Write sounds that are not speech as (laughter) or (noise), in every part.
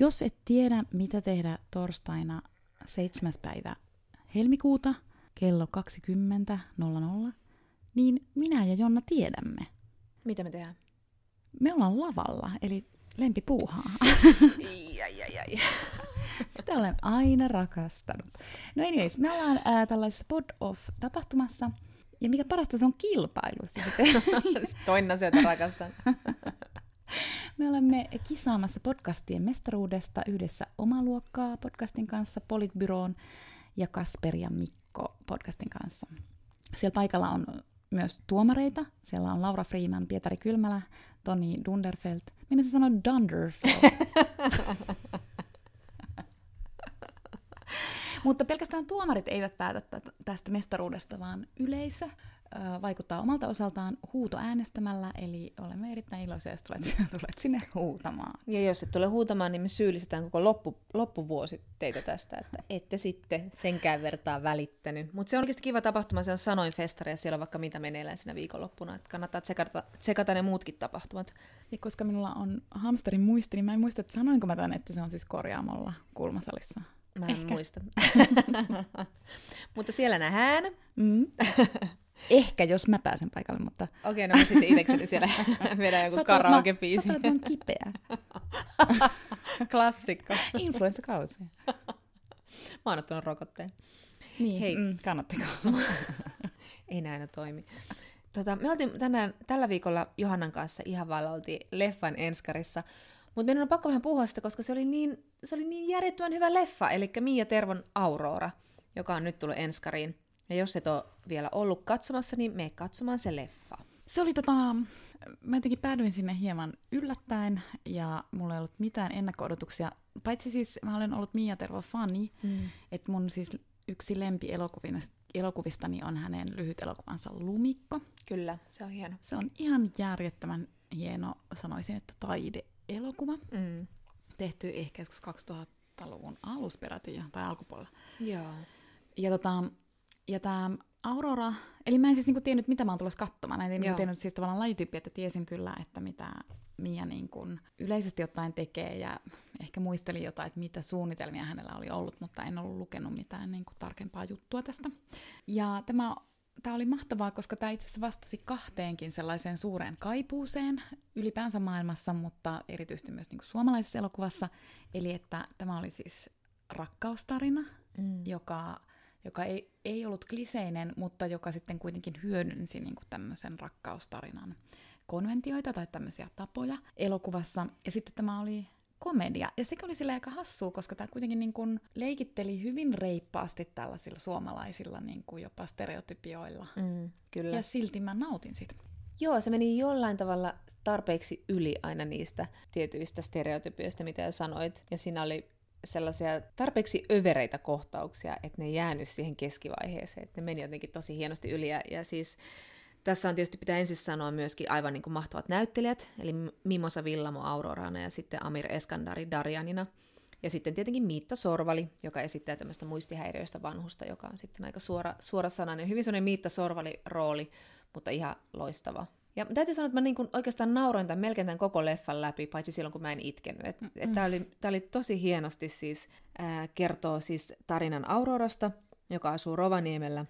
Jos et tiedä, mitä tehdä torstaina 7. päivä helmikuuta kello 20.00, niin minä ja Jonna tiedämme. Mitä me tehdään? Me ollaan lavalla, eli lempipuuhaa. Ai, ai, ai, ai. (laughs) Sitä olen aina rakastanut. No anyways, me ollaan ää, tällaisessa pod-off-tapahtumassa, ja mikä parasta, se on kilpailussa. (laughs) Toinen asia, jota rakastan. (laughs) Me olemme kisaamassa podcastien mestaruudesta yhdessä omaluokkaa podcastin kanssa, Politbyroon ja Kasper ja Mikko podcastin kanssa. Siellä paikalla on myös tuomareita. Siellä on Laura Freeman, Pietari Kylmälä, Toni Dunderfeld. Minä se sanoo Dunderfeld. (laughs) Mutta pelkästään tuomarit eivät päätä tästä mestaruudesta, vaan yleisö vaikuttaa omalta osaltaan huuto äänestämällä, eli olemme erittäin iloisia, jos tulet, (laughs) tulet sinne huutamaan. Ja jos et tule huutamaan, niin me syyllistetään koko loppu, loppuvuosi teitä tästä, että ette sitten senkään vertaa välittänyt. Mutta se on oikeasti kiva tapahtuma, se on sanoin festari ja siellä on vaikka mitä meneillään siinä viikonloppuna, että kannattaa tsekata, tsekata ne muutkin tapahtumat. Ja koska minulla on hamsterin muisti, niin mä en muista, että sanoinko mä tämän, että se on siis korjaamolla kulmasalissa. Mä en Ehkä. muista. (laughs) Mutta siellä nähdään. Mm. (laughs) Ehkä, jos mä pääsen paikalle, mutta... Okei, okay, no sitten itsekseni siellä (laughs) vedän joku karaoke-biisi. Sä olet kipeä. (laughs) Klassikko. Influenssakausi. (laughs) mä oon ottanut rokotteen. Niin, Hei. Mm, kannattiko? Ei näin toimi. Tota, me oltiin tänään, tällä viikolla Johannan kanssa ihan vaan oltiin leffan enskarissa, mutta meidän on pakko vähän puhua sitä, koska se oli niin, se oli niin järjettömän hyvä leffa, eli Mia Tervon Aurora, joka on nyt tullut enskariin. Ja jos et ole vielä ollut katsomassa, niin mene katsomaan se leffa. Se oli tota, mä jotenkin päädyin sinne hieman yllättäen ja mulla ei ollut mitään ennakko-odotuksia. Paitsi siis mä olen ollut Mia Tervo fani, mm. että mun siis yksi lempi elokuvistani on hänen lyhyt elokuvansa Lumikko. Kyllä, se on hieno. Se on ihan järjettömän hieno, sanoisin, että taide-elokuva. Mm. Tehty ehkä joskus 2000-luvun alusperäti tai alkupuolella. Joo. Ja tota, ja tämä Aurora, eli mä en siis niinku tiennyt, mitä mä oon tulossa katsomaan. Mä en niinku tiennyt siis tavallaan lajityyppiä, että tiesin kyllä, että mitä Mia niinku yleisesti ottaen tekee ja ehkä muistelin jotain, että mitä suunnitelmia hänellä oli ollut, mutta en ollut lukenut mitään niinku tarkempaa juttua tästä. Ja tämä Tämä oli mahtavaa, koska tämä itse asiassa vastasi kahteenkin sellaiseen suureen kaipuuseen ylipäänsä maailmassa, mutta erityisesti myös niin suomalaisessa elokuvassa. Eli että tämä oli siis rakkaustarina, mm. joka joka ei, ei ollut kliseinen, mutta joka sitten kuitenkin hyödynsi niin kuin tämmöisen rakkaustarinan konventioita tai tämmöisiä tapoja elokuvassa. Ja sitten tämä oli komedia. Ja sekin oli sillä aika hassua, koska tämä kuitenkin niin kuin leikitteli hyvin reippaasti tällaisilla suomalaisilla niin kuin jopa stereotypioilla. Mm, kyllä. Ja silti mä nautin siitä. Joo, se meni jollain tavalla tarpeeksi yli aina niistä tietyistä stereotypioista, mitä sanoit. Ja siinä oli sellaisia tarpeeksi övereitä kohtauksia, että ne jäänyt siihen keskivaiheeseen, että ne meni jotenkin tosi hienosti yli. Ja, ja siis tässä on tietysti pitää ensin sanoa myöskin aivan niin kuin mahtavat näyttelijät, eli Mimosa Villamo Aurorana ja sitten Amir Eskandari Darjanina. Ja sitten tietenkin Miitta Sorvali, joka esittää tämmöistä muistihäiriöistä vanhusta, joka on sitten aika suora, suorasanainen, hyvin sellainen Miitta Sorvali-rooli, mutta ihan loistava. Ja täytyy sanoa, että mä niin kuin oikeastaan nauroin tämän melkein tämän koko leffan läpi, paitsi silloin, kun mä en itkenyt. Et, et tämä, oli, oli tosi hienosti siis, ää, kertoo siis tarinan Aurorasta, joka asuu Rovaniemellä.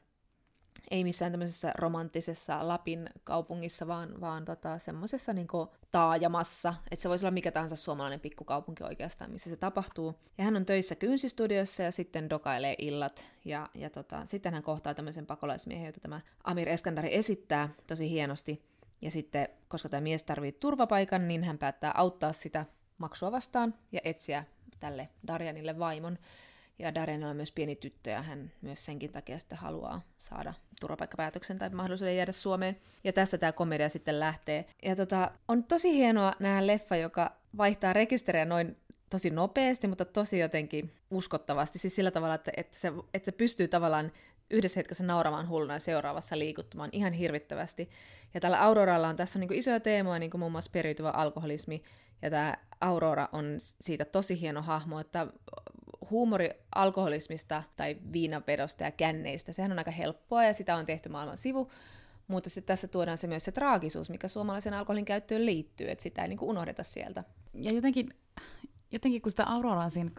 Ei missään tämmöisessä romanttisessa Lapin kaupungissa, vaan, vaan tota, semmoisessa niin taajamassa. Että se voisi olla mikä tahansa suomalainen pikkukaupunki oikeastaan, missä se tapahtuu. Ja hän on töissä kynsistudiossa ja sitten dokailee illat. Ja, ja tota, sitten hän kohtaa tämmöisen pakolaismiehen, jota tämä Amir Eskandari esittää tosi hienosti. Ja sitten, koska tämä mies tarvitsee turvapaikan, niin hän päättää auttaa sitä maksua vastaan ja etsiä tälle Darjanille vaimon. Ja Darjanilla on myös pieni tyttö ja hän myös senkin takia sitten haluaa saada turvapaikkapäätöksen tai mahdollisuuden jäädä Suomeen. Ja tästä tämä komedia sitten lähtee. Ja tota, on tosi hienoa nähdä leffa, joka vaihtaa rekisteriä noin tosi nopeasti, mutta tosi jotenkin uskottavasti. Siis sillä tavalla, että, että, se, että se pystyy tavallaan yhdessä hetkessä nauramaan hulluna ja seuraavassa liikuttumaan ihan hirvittävästi. Ja tällä Auroralla on tässä on niin isoja teemoja, niin kuin muun muassa periytyvä alkoholismi, ja tämä Aurora on siitä tosi hieno hahmo, että huumori alkoholismista tai viinapedosta ja känneistä, sehän on aika helppoa ja sitä on tehty maailman sivu, mutta sitten tässä tuodaan se myös se traagisuus, mikä suomalaisen alkoholin käyttöön liittyy, että sitä ei niin kuin unohdeta sieltä. Ja jotenkin jotenkin kun sitä Auroraa siinä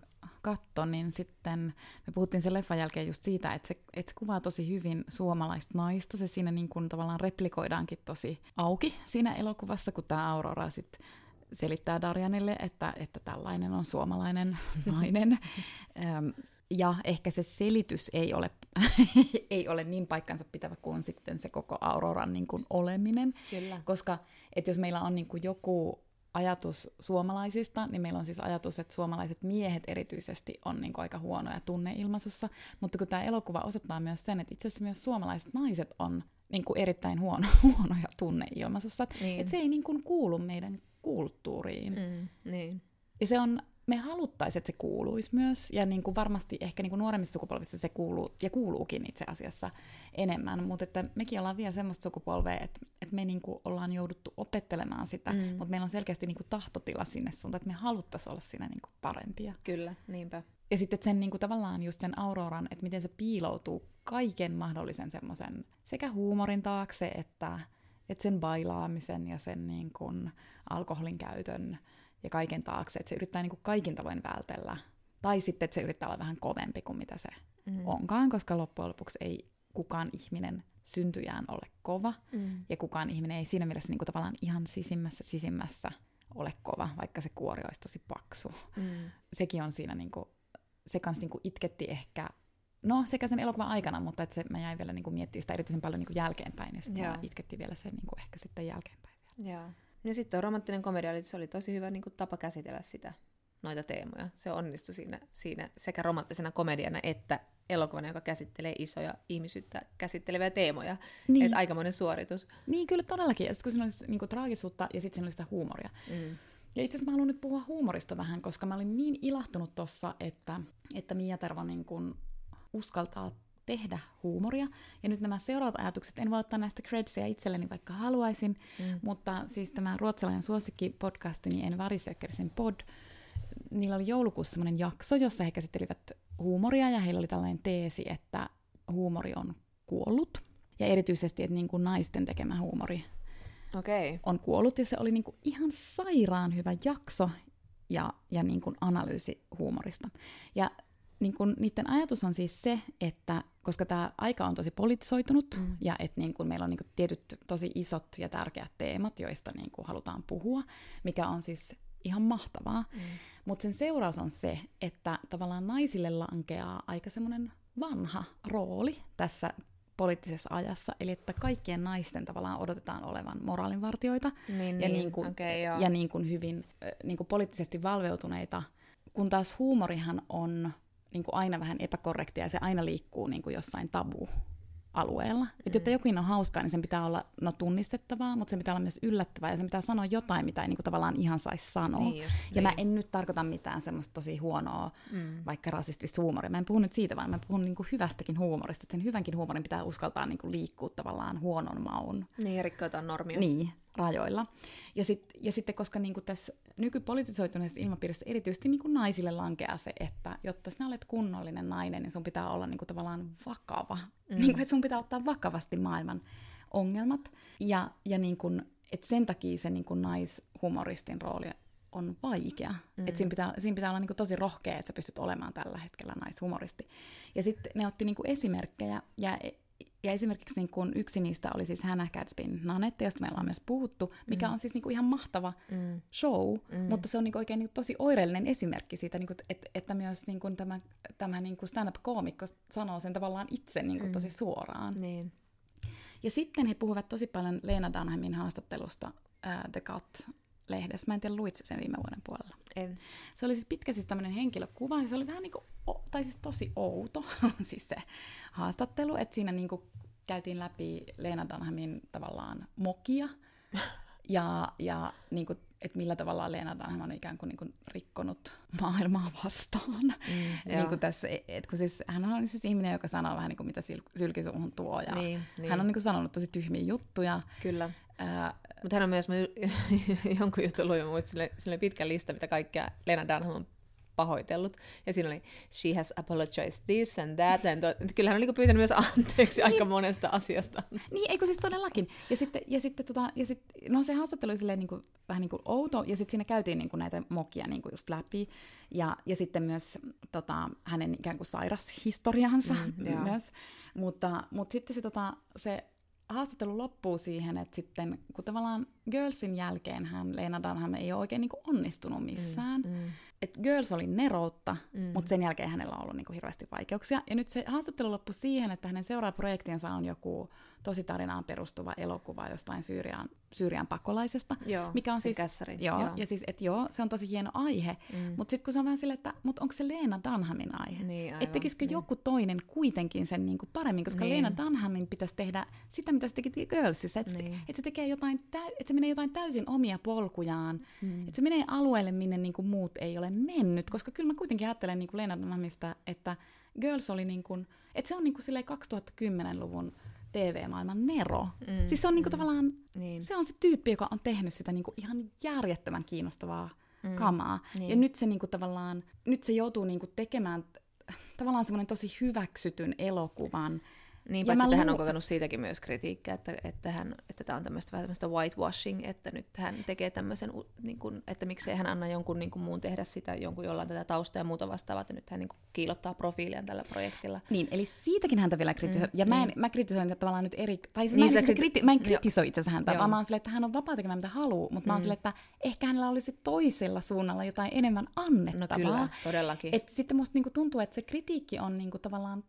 katto, niin sitten me puhuttiin sen leffan jälkeen just siitä, että se, että se kuvaa tosi hyvin suomalaista naista. Se siinä niin kuin tavallaan replikoidaankin tosi auki siinä elokuvassa, kun tämä Aurora sitten selittää Darjanille, että, että tällainen on suomalainen (laughs) nainen. ja ehkä se selitys ei ole, (laughs) ei ole niin paikkansa pitävä kuin sitten se koko Auroran niin kuin oleminen. Kyllä. Koska että jos meillä on niin kuin joku ajatus suomalaisista, niin meillä on siis ajatus, että suomalaiset miehet erityisesti on niin kuin aika huonoja tunneilmaisussa, mutta kun tämä elokuva osoittaa myös sen, että itse asiassa myös suomalaiset naiset on niin kuin erittäin huono, (laughs) huonoja tunneilmaisussa, niin. että se ei niin kuin kuulu meidän kulttuuriin. Mm, niin. Ja se on me haluttaisiin, että se kuuluisi myös, ja niin kuin varmasti ehkä niin kuin nuoremmissa sukupolvissa se kuuluu, ja kuuluukin itse asiassa enemmän, mutta että mekin ollaan vielä semmoista sukupolvea, että, että me niin kuin ollaan jouduttu opettelemaan sitä, mm. mutta meillä on selkeästi niin kuin tahtotila sinne suuntaan, että me haluttaisiin olla siinä niin kuin parempia. Kyllä, niinpä. Ja sitten sen niin kuin tavallaan just sen auroran, että miten se piiloutuu kaiken mahdollisen semmoisen sekä huumorin taakse, että, että sen bailaamisen ja sen niin kuin alkoholin käytön ja kaiken taakse, että se yrittää niin kuin kaikin tavoin vältellä. Tai sitten, että se yrittää olla vähän kovempi kuin mitä se mm. onkaan, koska loppujen lopuksi ei kukaan ihminen syntyjään ole kova, mm. ja kukaan ihminen ei siinä mielessä niin kuin tavallaan ihan sisimmässä sisimmässä ole kova, vaikka se kuori olisi tosi paksu. Mm. Sekin on siinä, niin kuin, se kanssa niin kuin itketti ehkä, no sekä sen elokuvan aikana, mutta että se, mä jäin vielä niin kuin miettimään sitä erityisen paljon niin kuin jälkeenpäin, ja sitten itketti vielä sen niin kuin ehkä sitten jälkeenpäin vielä. Joo. Ja sitten romanttinen komedia oli, se oli tosi hyvä niin kuin, tapa käsitellä sitä, noita teemoja. Se onnistui siinä, siinä sekä romanttisena komediana että elokuvana, joka käsittelee isoja ihmisyyttä käsitteleviä teemoja. Niin. Että aikamoinen suoritus. Niin, kyllä todellakin. Ja sitten kun siinä oli niin kuin, traagisuutta ja sitten siinä oli sitä huumoria. Mm. Ja itse asiassa mä haluan nyt puhua huumorista vähän, koska mä olin niin ilahtunut tossa, että, että Mia Tervo niin kuin uskaltaa tehdä huumoria. Ja nyt nämä seuraavat ajatukset, en voi ottaa näistä credsia itselleni, vaikka haluaisin, mm. mutta siis tämä ruotsalainen suosikki podcastini niin En varisökkerisen pod, niillä oli joulukuussa semmoinen jakso, jossa he käsittelivät huumoria, ja heillä oli tällainen teesi, että huumori on kuollut. Ja erityisesti, että niin kuin naisten tekemä huumori okay. on kuollut, ja se oli niin kuin ihan sairaan hyvä jakso ja, ja niin kuin analyysi huumorista. Ja niin kun, niiden ajatus on siis se, että koska tämä aika on tosi politisoitunut mm. ja että niin kun meillä on niin kun tietyt tosi isot ja tärkeät teemat, joista niin kun halutaan puhua, mikä on siis ihan mahtavaa. Mm. Mutta sen seuraus on se, että tavallaan naisille lankeaa aika semmoinen vanha rooli tässä poliittisessa ajassa, eli että kaikkien naisten tavallaan odotetaan olevan moraalinvartioita niin, ja, niin. Niin kuin, okay, ja niin kuin hyvin niin kuin poliittisesti valveutuneita, kun taas huumorihan on niin kuin aina vähän epäkorrektia ja se aina liikkuu niin kuin jossain tabu alueella. Mm. Että jotta jokin on hauskaa, niin sen pitää olla no, tunnistettavaa, mutta sen pitää olla myös yllättävää ja sen pitää sanoa jotain, mitä ei niin kuin, tavallaan ihan saisi sanoa. Niin just, ja niin. mä en nyt tarkoita mitään semmoista tosi huonoa, mm. vaikka rasistista huumoria. Mä en puhu nyt siitä, vaan mä puhun niin kuin hyvästäkin huumorista. Että sen hyvänkin huumorin pitää uskaltaa niin kuin, liikkua tavallaan huonon maun. Niin, ja rikkoa normia. Niin, rajoilla. Ja, sit, ja sitten, koska niin kuin tässä nykypolitisoituneessa ilmapiirissä erityisesti niin kuin naisille lankeaa se, että jotta sinä olet kunnollinen nainen, niin sun pitää olla niin kuin tavallaan vakava. Mm. Niin kuin, että sun pitää ottaa vakavasti maailman ongelmat. Ja, ja niin kuin, että sen takia se niin kuin naishumoristin rooli on vaikea. Mm. Että siinä pitää, siinä pitää olla niin kuin tosi rohkea, että sä pystyt olemaan tällä hetkellä naishumoristi. Ja sitten ne otti niin kuin esimerkkejä, ja ja esimerkiksi niin kun yksi niistä oli siis Hannah Gadsbyn Nanette, josta meillä on myös puhuttu, mikä mm. on siis niin kuin ihan mahtava mm. show, mm. mutta se on niin kuin oikein niin kuin tosi oireellinen esimerkki siitä, niin kuin, että, että myös niin kuin tämä, tämä niin kuin stand-up-koomikko sanoo sen tavallaan itse niin kuin mm. tosi suoraan. Niin. Ja sitten he puhuvat tosi paljon Leena Dunhamin haastattelusta uh, The Cut lehdessä. Mä en tiedä, luitse sen viime vuoden puolella. En. Se oli siis pitkä siis tämmöinen henkilökuva, ja se oli vähän niin kuin, tai siis tosi outo, (laughs) siis se haastattelu, että siinä niin kuin käytiin läpi Leena Dunhamin tavallaan mokia, (laughs) ja, ja niin kuin, että millä tavalla Leena Dunham on ikään kuin, niin kuin rikkonut maailmaa vastaan. Mm, (laughs) niin kuin tässä, et kun siis, hän on siis ihminen, joka sanoo vähän niin kuin mitä syl- sylkisuuhun tuo, ja niin, niin. hän on niin kuin sanonut tosi tyhmiä juttuja. Kyllä. Mutta hän on myös, (laughs) jonkun jutun luin, mä muistin, sillä oli pitkä lista, mitä kaikkea Lena Dunham on pahoitellut. Ja siinä oli, she has apologized this and that. And to... Kyllähän on niin pyytänyt myös anteeksi niin. aika monesta asiasta. Niin, eikö siis todellakin. Ja sitten, ja sitten tota, ja sit, no se haastattelu oli silleen niin kuin, vähän niin kuin outo, ja sitten siinä käytiin niin kuin näitä mokia niin kuin just läpi. Ja, ja sitten myös tota, hänen ikään kuin sairashistoriansa mm, myös. Mutta, mutta sitten se, tota, se haastattelu loppuu siihen, että sitten kun tavallaan Girlsin jälkeen hän, Leena Dunham ei ole oikein niin kuin onnistunut missään. Mm, mm. Et Girls oli neroutta, mm. mutta sen jälkeen hänellä on ollut niin kuin hirveästi vaikeuksia. Ja nyt se haastattelu loppui siihen, että hänen seuraava projektinsa on joku tositarinaan perustuva elokuva jostain Syyrian, Syyrian pakolaisesta. Joo, mikä on siis, kässäri. Joo, joo, ja siis, että joo, se on tosi hieno aihe, mm. mutta sitten kun se on vähän silleen, että mutta onko se Leena Dunhamin aihe? Niin, että tekisikö niin. joku toinen kuitenkin sen niin kuin paremmin, koska niin. Leena Dunhamin pitäisi tehdä sitä, mitä se teki Girlsissa, että niin. et se tekee jotain, että se menee jotain täysin omia polkujaan, mm. että se menee alueelle, minne niin kuin muut ei ole mennyt, koska kyllä mä kuitenkin ajattelen niin kuin Leena Dunhamista, että Girls oli niin kuin, että se on niin kuin 2010-luvun TV-maailman Nero. Mm, siis se on niinku mm, tavallaan, niin. se on se tyyppi, joka on tehnyt sitä niinku ihan järjettömän kiinnostavaa mm, kamaa. Niin. Ja nyt se niinku tavallaan, nyt se joutuu niinku tekemään tavallaan semmoinen tosi hyväksytyn elokuvan, niin, paitsi että lu- hän on kokenut siitäkin myös kritiikkiä, että, että, hän, että tämä on tämmöistä vähän tämmöistä whitewashing, että nyt hän tekee tämmöisen, niin kuin, että miksei hän anna jonkun niin kuin muun tehdä sitä, jonkun jolla on tätä taustaa ja muuta vastaavaa, että nyt hän niin kuin kiilottaa profiiliaan tällä projektilla. Niin, eli siitäkin häntä vielä kritisoi. Mm, ja mä, en, niin. mä kritisoin tavallaan nyt eri, tai siis niin, mä, en, kriti- kriti- mä en kritisoi itse asiassa häntä, joo. vaan mä oon silleen, että hän on vapaa tekemään mitä haluaa, mutta mm. mä oon mm. silleen, että ehkä hänellä olisi toisella suunnalla jotain enemmän annettavaa. No kyllä, todellakin. Et sitten musta niinku tuntuu, että se kritiikki on niinku tavallaan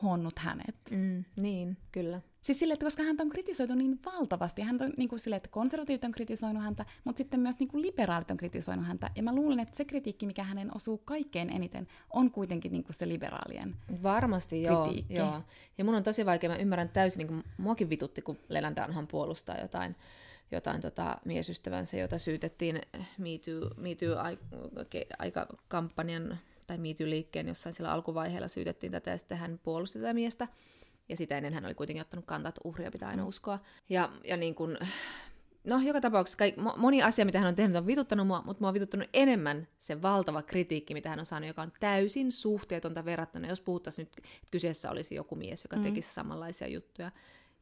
tuhonnut hänet. Mm, niin, kyllä. Siis sille, että koska häntä on kritisoitu niin valtavasti, häntä on niin kuin sille, että konservatiivit on kritisoinut häntä, mutta sitten myös niin kuin liberaalit on kritisoinut häntä. Ja mä luulen, että se kritiikki, mikä hänen osuu kaikkein eniten, on kuitenkin niin kuin se liberaalien Varmasti, kritiikki. joo, joo. Ja mun on tosi vaikea, mä ymmärrän täysin, niin kuin muakin vitutti, kun Leland Dunham puolustaa jotain jotain tota, miesystävänsä, jota syytettiin Me Too, Me tai MeToo-liikkeen jossain sillä alkuvaiheella syytettiin tätä, ja sitten hän puolusti tätä miestä. Ja sitä ennen hän oli kuitenkin ottanut kantaa, että uhria pitää aina mm. uskoa. Ja, ja niin kuin, no joka tapauksessa kaik, moni asia, mitä hän on tehnyt, on vituttanut mua, mutta mua on vituttanut enemmän se valtava kritiikki, mitä hän on saanut, joka on täysin suhteetonta verrattuna, jos puhuttaisiin nyt, että kyseessä olisi joku mies, joka mm. tekisi samanlaisia juttuja.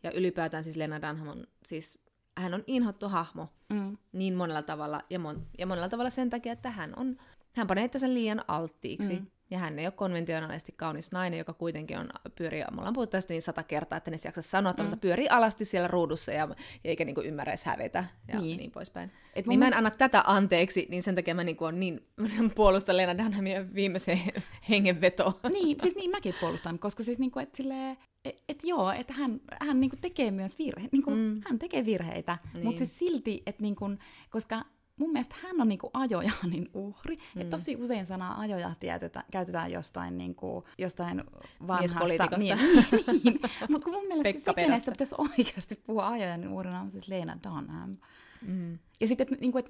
Ja ylipäätään siis Lena Dunham on siis hän on inhottu hahmo mm. niin monella tavalla, ja, mon, ja monella tavalla sen takia, että hän on hän panee itsensä liian alttiiksi. Mm. Ja hän ei ole konventionaalisesti kaunis nainen, joka kuitenkin on, pyörii, me ollaan puhuttu tästä niin sata kertaa, että ne jaksa sanoa, mm. mutta pyörii alasti siellä ruudussa ja, ja eikä niinku ymmärrä edes hävetä ja niin, niin poispäin. Et niin mä en anna tätä anteeksi, niin sen takia mä niinku on niin, puolustan Lena Dunhamia viimeiseen (laughs) hengenvetoon. Niin, siis niin mäkin puolustan, koska siis niinku, et silleen, et, et joo, että hän, hän niinku tekee myös virheitä, niinku, mm. hän tekee virheitä, niin. mutta siis silti, että niinku, koska mun mielestä hän on niinku ajojahnin uhri. Mm. Et tosi usein sanaa ajojahti käytetään jostain, niinku, jostain vanhasta... Niin, niin, niin. (laughs) Mutta kun mun mielestä se, kenestä pitäisi oikeasti puhua ajojahnin uhrina, on siis Leena Dunham. Mm. Ja sitten, että niinku, et,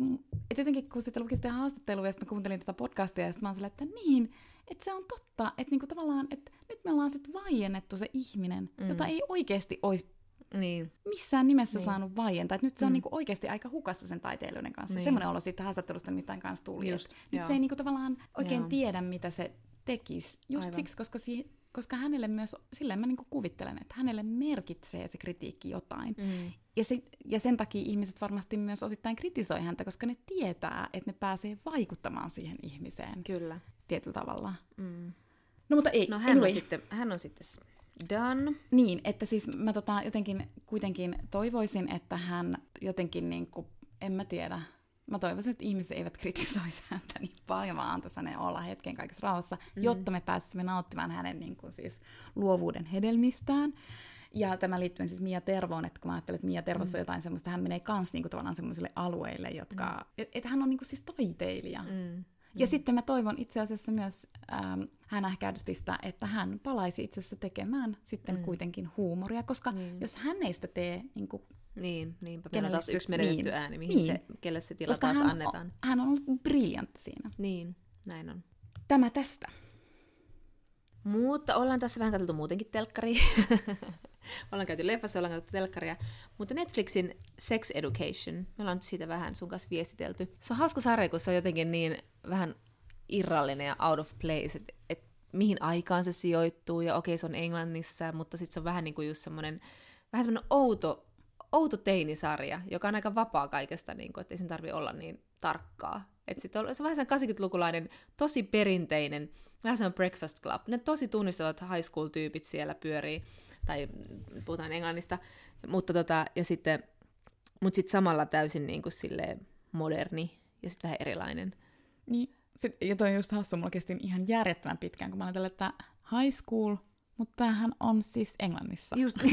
et jotenkin kun sitten luki sitä haastattelua ja sitten kuuntelin tätä podcastia ja sitten mä oon että niin, että se on totta, että niinku tavallaan, että nyt me ollaan sitten vaiennettu se ihminen, mm. jota ei oikeasti olisi niin. missään nimessä niin. saanut vaientaa. Nyt se on mm. niinku oikeasti aika hukassa sen taiteilijoiden kanssa. Niin. Semmoinen olo siitä haastattelusta nimittäin kanssa tuli. Just, nyt se ei niinku tavallaan oikein joo. tiedä, mitä se tekisi. Just Aivan. siksi, koska, si- koska hänelle myös, silleen mä niinku kuvittelen, että hänelle merkitsee se kritiikki jotain. Mm. Ja, se, ja sen takia ihmiset varmasti myös osittain kritisoi häntä, koska ne tietää, että ne pääsee vaikuttamaan siihen ihmiseen. Kyllä. Tietyllä tavalla. Mm. No mutta ei, no, hän, anyway. on sitten, hän on sitten Done. Niin, että siis mä tota, jotenkin kuitenkin toivoisin, että hän jotenkin niin kuin, en mä tiedä, mä toivoisin, että ihmiset eivät kritisoisi häntä niin paljon, vaan antaisi hänen olla hetken kaikessa rauhassa, mm. jotta me pääsisimme nauttimaan hänen niin kuin, siis, luovuuden hedelmistään. Ja tämä liittyy siis Mia Tervoon, että kun mä ajattelen, että Mia Tervossa mm. on jotain semmoista, hän menee kans niinku tavallaan semmoisille alueille, jotka, mm. että et hän on niinku siis taiteilija. Mm. Ja mm. sitten mä toivon itse asiassa myös ähm, Hannah Gadsbystä, että hän palaisi itse asiassa tekemään sitten mm. kuitenkin huumoria, koska mm. jos hän ei sitä tee niin kuin niin, niinpä. Meillä on taas yksi menetetty niin, ääni, mihin niin. se, kelle se tila Koska taas hän annetaan. On, hän on ollut briljantti siinä. Niin, näin on. Tämä tästä. Mutta ollaan tässä vähän katsottu muutenkin telkkaria. (laughs) ollaan käyty leffassa, ollaan käyty telkkaria. Mutta Netflixin Sex Education, me ollaan siitä vähän sun kanssa viestitelty. Se on hauska sarja, kun se on jotenkin niin vähän irrallinen ja out of place, että et mihin aikaan se sijoittuu, ja okei, se on Englannissa, mutta sitten se on vähän niin kuin just semmoinen, vähän semmoinen outo, outo teinisarja, joka on aika vapaa kaikesta, niin kuin, että ei sen tarvi olla niin tarkkaa. Et sit on, se on vähän sen 80-lukulainen, tosi perinteinen, vähän semmoinen breakfast club. Ne tosi tunnistavat high school-tyypit siellä pyörii, tai puhutaan englannista, mutta tota, ja sitten, mut sit samalla täysin niin kuin moderni ja sitten vähän erilainen. Niin, sit, ja toi on just hassu, mulla kesti ihan järjettömän pitkään, kun mä ajattelin, että high school, mutta tämähän on siis Englannissa. Just (laughs)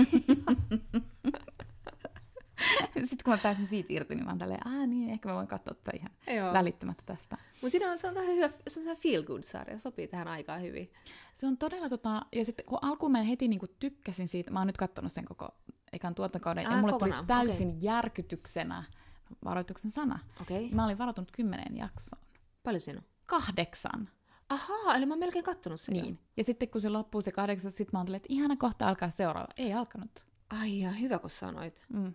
Sitten kun mä pääsin siitä irti, niin mä oon tälleen, niin, ehkä mä voin katsoa tätä ihan Joo. välittömättä tästä. Mutta siinä on, se on hyvä, se on feel good sarja, sopii tähän aikaan hyvin. Se on todella tota, ja sitten kun alkuun mä heti niinku tykkäsin siitä, mä oon nyt katsonut sen koko ekan tuotantokauden, ja mulle kokonaan. tuli täysin okay. järkytyksenä varoituksen sana. Okay. Mä olin varoitunut kymmeneen jaksoon. Paljon siinä on? Kahdeksan. Ahaa, eli mä oon melkein kattonut sen. Niin. Ja sitten kun se loppuu se kahdeksan, sit mä oon että ihana kohta alkaa seuraava. Ei alkanut. Ai ja hyvä kun sanoit. Mm.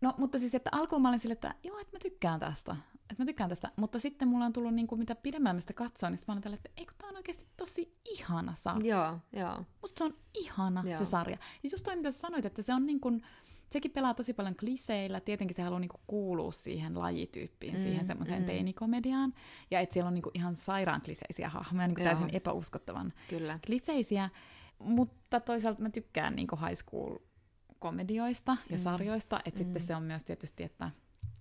No, mutta siis, että alkuun mä olin sille, että joo, että mä tykkään tästä. Että mä tykkään tästä. Mutta sitten mulla on tullut niin kuin, mitä pidemmän mä sitä katsoin, niin mä olen tällä, että eikö tää on oikeasti tosi ihana sarja. Joo, joo. Musta se on ihana joo. se sarja. Ja just toi, mitä sä sanoit, että se on niin kuin, sekin pelaa tosi paljon kliseillä. Tietenkin se haluaa niinku kuulua siihen lajityyppiin, mm, siihen semmoiseen mm. teinikomediaan. Ja että siellä on niinku ihan sairaan kliseisiä hahmoja, niinku täysin epäuskottavan Kyllä. kliseisiä. Mutta toisaalta mä tykkään niinku high school komedioista ja mm. sarjoista, että mm. sitten se on myös tietysti, että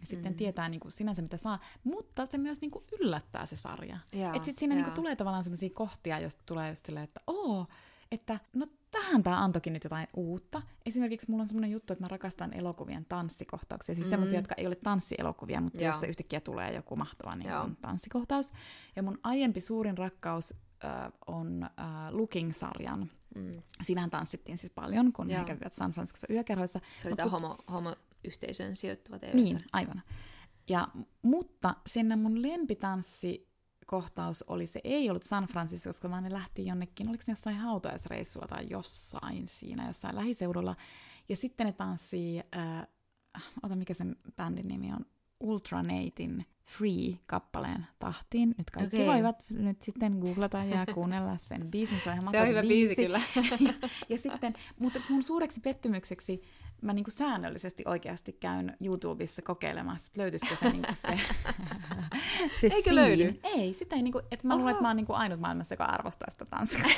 sitten mm. tietää niin kuin sinänsä mitä saa, mutta se myös niin kuin yllättää se sarja. Että sitten siinä niin kuin tulee tavallaan sellaisia kohtia, joista tulee just silleen, että oo, että no tähän tämä antoikin nyt jotain uutta. Esimerkiksi mulla on semmoinen juttu, että mä rakastan elokuvien tanssikohtauksia, siis mm. semmoisia, jotka ei ole tanssielokuvia, mutta Joo. jossa yhtäkkiä tulee joku mahtava niin kuin, tanssikohtaus. Ja mun aiempi suurin rakkaus äh, on äh, Looking-sarjan Mm. Siinähän tanssittiin siis paljon, kun Joo. he kävivät San Francisco yökerhoissa. Se oli tämä kun... homo, homo-yhteisöön sijoittuva tv Niin, aivan. Ja, mutta sinne mun lempitanssi kohtaus oli, se ei ollut San Francisco, vaan ne lähti jonnekin, oliko ne jossain hautajaisreissulla tai jossain siinä, jossain lähiseudulla. Ja sitten ne tanssii, äh, ota mikä sen bändin nimi on, Ultraneitin Free-kappaleen tahtiin. Nyt kaikki okay. voivat nyt sitten googlata ja (laughs) kuunnella sen biisin. Se on, se on hyvä biisi, biisi kyllä. ja, (laughs) ja sitten, mutta mun suureksi pettymykseksi mä niinku säännöllisesti oikeasti käyn YouTubessa kokeilemassa, että löytyisikö se, niinku se, se Eikö scene. löydy? Ei, sitä ei, niinku, että mä luulen, että mä oon niinku ainut maailmassa, joka arvostaa sitä tanskaa.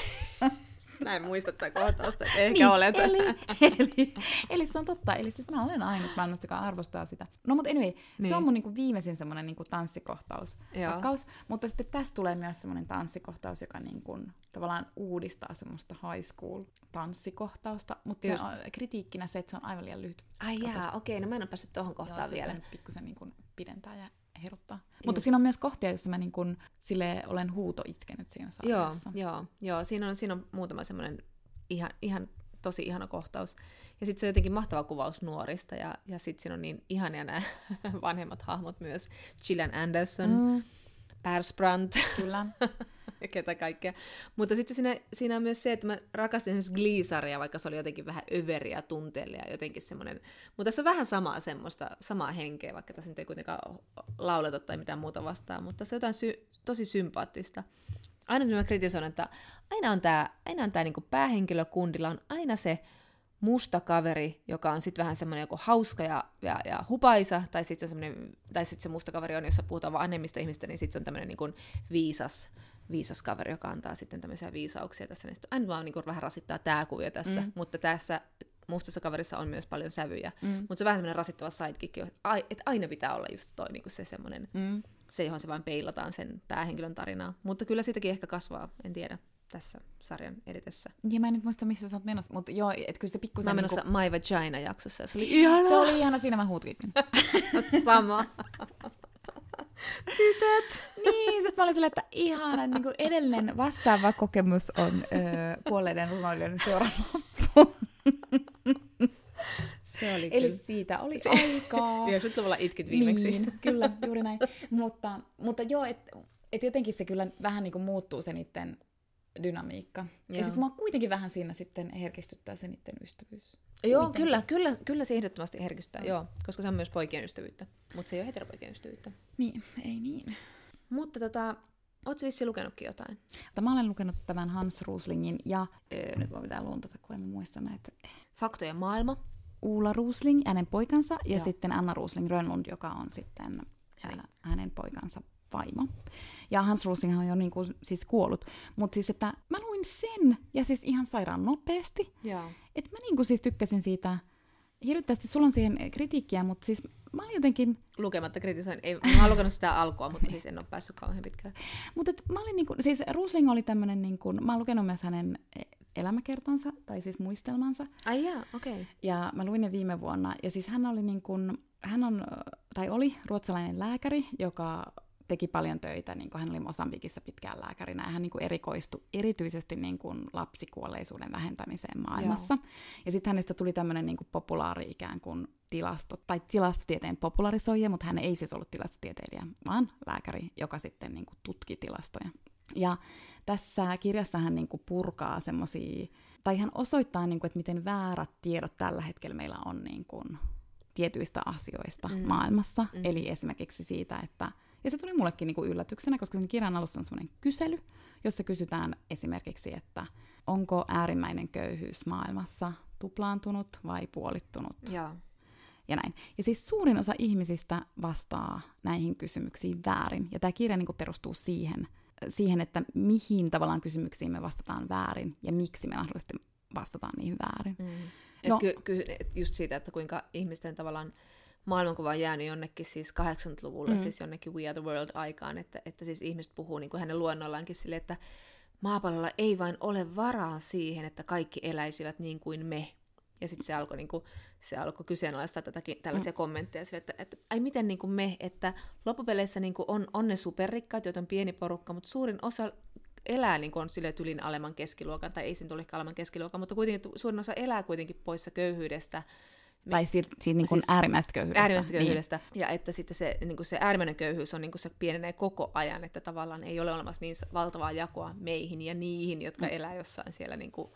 (laughs) Mä en muista tätä kohtausta, ehkä niin, olet. Eli, eli, eli, se on totta. Eli siis mä olen ainut maailmassa, joka arvostaa sitä. No mutta anyway, niin. se on mun niinku viimeisin semmoinen niinku tanssikohtaus. Rakkaus, mutta sitten tästä tulee myös semmoinen tanssikohtaus, joka niinku, tavallaan uudistaa semmoista high school tanssikohtausta. Mutta se on kritiikkinä se, että se on aivan liian lyhyt. Ai jaa, okei, okay, no mä en ole päässyt tuohon kohtaan Joo, vielä. pikkusen niinku pidentää ja heruttaa. Just. Mutta siinä on myös kohtia, joissa mä niin kun, sille olen huuto itkenyt siinä sarjassa. Joo, joo, joo. Siinä, on, siinä on muutama semmoinen ihan, ihan tosi ihana kohtaus. Ja sitten se on jotenkin mahtava kuvaus nuorista, ja, ja sitten siinä on niin ihania nämä (laughs) vanhemmat hahmot myös. Gillian Anderson, mm. Persbrandt. Kyllä. (laughs) ja ketä kaikkea. Mutta sitten siinä, siinä on myös se, että mä rakastin esimerkiksi Glee-sarjaa, vaikka se oli jotenkin vähän överiä ja jotenkin semmoinen, mutta tässä on vähän samaa semmoista, samaa henkeä, vaikka tässä nyt ei kuitenkaan lauleta tai mitään muuta vastaan, mutta se on jotain sy- tosi sympaattista. Aina mä kritisoin, että aina on tämä aina on tää niinku päähenkilökundilla on aina se musta kaveri, joka on sitten vähän semmoinen joku hauska ja, ja, ja hupaisa, tai sitten se, tai sit se musta kaveri on, jossa puhutaan vain vanhemmista ihmistä, niin sitten se on tämmöinen niin viisas, viisas kaveri, joka antaa sitten tämmöisiä viisauksia tässä. Niin aina vaan niin vähän rasittaa tämä kuvio tässä, mm. mutta tässä mustassa kaverissa on myös paljon sävyjä. Mm. Mutta se on vähän semmoinen rasittava sidekick, että aina pitää olla just toi niin se semmoinen, mm. se johon se vain peilataan sen päähenkilön tarinaa. Mutta kyllä siitäkin ehkä kasvaa, en tiedä tässä sarjan edetessä. Ja mä en nyt muista, missä sä oot menossa, mutta joo, et kyllä se pikkusen... Mä menossa niinku... My Vagina-jaksossa, se oli ihana! Se oli ihana, siinä mä huutkin. (laughs) Sama. (laughs) Tytöt! niin, sitten mä olin silleen, että ihana, niin kuin edellinen vastaava kokemus on öö, kuolleiden runoilijoiden seuraava Se oli Eli kyllä. siitä oli se, aikaa. (laughs) 90-luvulla itkit viimeksi. Niin, kyllä, juuri näin. mutta, mutta joo, että et jotenkin se kyllä vähän niin kuin muuttuu se niiden dynamiikka. Joo. Ja sitten mua kuitenkin vähän siinä sitten herkistyttää se niiden ystävyys. Joo, kyllä, kyllä, kyllä se ehdottomasti herkistyttää, mm. joo, koska se on myös poikien ystävyyttä, mutta se ei ole heteropoikien ystävyyttä. Niin, ei niin. Mutta tota, Oletko vissi lukenutkin jotain? Mä olen lukenut tämän Hans Ruslingin ja öö, nyt mä pitää luntata, kun en muista näitä. Faktojen maailma. Uula Rusling, hänen poikansa, ja Joo. sitten Anna Rusling Rönnlund, joka on sitten ää, hänen poikansa vaimo. Ja Hans Rusling on jo niin kuin, siis kuollut. Mutta siis, että mä luin sen, ja siis ihan sairaan nopeasti. Että mä niin kuin, siis tykkäsin siitä, hirvittävästi sulla on siihen kritiikkiä, mutta siis mä olin jotenkin... Lukematta kritisoin. Ei, mä oon lukenut sitä alkua, mutta siis en ole päässyt kauhean pitkälle. (laughs) mutta mä olin niinku, siis Rusling oli tämmönen niinku, mä oon lukenut myös hänen elämäkertansa, tai siis muistelmansa. Ai jaa, okei. Okay. Ja mä luin ne viime vuonna, ja siis hän oli niin kuin, hän on, tai oli ruotsalainen lääkäri, joka teki paljon töitä, niin kuin hän oli Mosambikissa pitkään lääkärinä, ja hän niin kuin erikoistui erityisesti niin kuin lapsikuolleisuuden vähentämiseen maailmassa. Joo. Ja sitten hänestä tuli tämmöinen niin kuin populaari ikään kuin tilasto, tai tilastotieteen popularisoija, mutta hän ei siis ollut tilastotieteilijä, vaan lääkäri, joka sitten niin kuin tutki tilastoja. Ja tässä kirjassa hän niin kuin purkaa semmoisia, tai hän osoittaa, niin kuin, että miten väärät tiedot tällä hetkellä meillä on niin kuin, tietyistä asioista mm. maailmassa. Mm. Eli esimerkiksi siitä, että ja se tuli mullekin niin kuin yllätyksenä, koska sen kirjan alussa on semmoinen kysely, jossa kysytään esimerkiksi, että onko äärimmäinen köyhyys maailmassa tuplaantunut vai puolittunut. Ja. Ja näin. Ja siis suurin osa ihmisistä vastaa näihin kysymyksiin väärin. Ja tämä kirja niin kuin perustuu siihen, siihen, että mihin tavallaan kysymyksiin me vastataan väärin ja miksi me mahdollisesti vastataan niihin väärin. Mm. No, ky- ky- just siitä, että kuinka ihmisten tavallaan maailmankuva on jäänyt jonnekin siis 80-luvulla, mm. siis jonnekin We Are the World-aikaan, että, että siis ihmiset puhuu niin kuin hänen luonnollaankin sille, että maapallolla ei vain ole varaa siihen, että kaikki eläisivät niin kuin me. Ja sitten se alkoi niinku, se alkoi kyseenalaistaa tätäkin, tällaisia mm. kommentteja sille, että, että ai miten niinku me, että loppupeleissä niinku on, on ne superrikkaat, joita on pieni porukka, mutta suurin osa elää niin kuin on sille tylin alemman keskiluokan, tai ei sen tule alemman keskiluokan, mutta kuitenkin suurin osa elää kuitenkin poissa köyhyydestä, tai siitä, siitä niin kuin siis äärimmäisestä köyhyydestä. Äärimmäisestä niin. köyhyydestä. Niin. Ja että sitten se, niin kuin se äärimmäinen köyhyys on niin kuin se pienenee koko ajan, että tavallaan ei ole olemassa niin valtavaa jakoa meihin ja niihin, jotka mm. elää jossain siellä niin kuin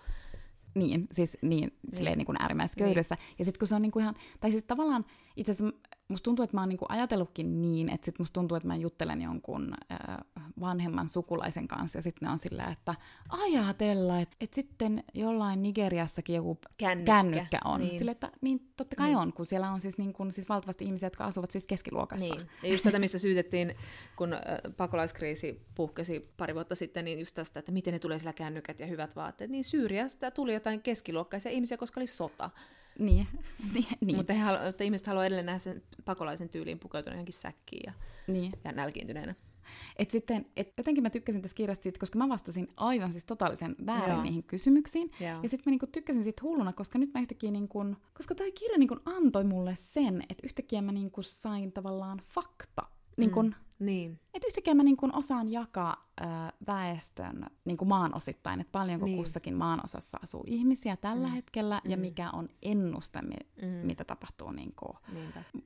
niin, siis niin, niin. silleen niin kuin äärimmäisessä niin. köyhyydessä. Niin. Ja sitten kun se on niin kuin ihan, tai siis tavallaan itse asiassa musta tuntuu, että mä oon niinku ajatellutkin niin, että sit musta tuntuu, että mä juttelen jonkun äh, vanhemman sukulaisen kanssa, ja sitten ne on silleen, että ajatella, että et sitten jollain Nigeriassakin joku kännykkä, kännykkä on. Niin. Sille, että niin totta kai niin. on, kun siellä on siis, niin kun, siis valtavasti ihmisiä, jotka asuvat siis keskiluokassa. Niin. Ja just tätä, missä syytettiin, kun äh, pakolaiskriisi puhkesi pari vuotta sitten, niin just tästä, että miten ne tulee sillä kännykät ja hyvät vaatteet, niin Syyriasta tuli jotain keskiluokkaisia ihmisiä, koska oli sota. Niin, (laughs) niin, niin. Mutta, halu, mutta ihmiset haluaa edelleen nähdä sen pakolaisen tyyliin pukeutuneen johonkin säkkiin ja, niin. ja nälkiintyneenä. Et sitten, et jotenkin mä tykkäsin tästä kirjasta siitä, koska mä vastasin aivan siis totaalisen väärin Joo. niihin kysymyksiin. Joo. Ja sitten mä niinku tykkäsin siitä hulluna, koska nyt mä yhtäkkiä, niinku, koska tämä kirja niinku antoi mulle sen, että yhtäkkiä mä niinku sain tavallaan fakta. Niinku, mm. Niin. Että yhtäkkiä mä niin kuin osaan jakaa ö, väestön niin kuin maanosittain, että paljonko niin. kussakin maanosassa asuu ihmisiä tällä mm. hetkellä, mm. ja mikä on ennuste, mi- mm. mitä tapahtuu niin kuin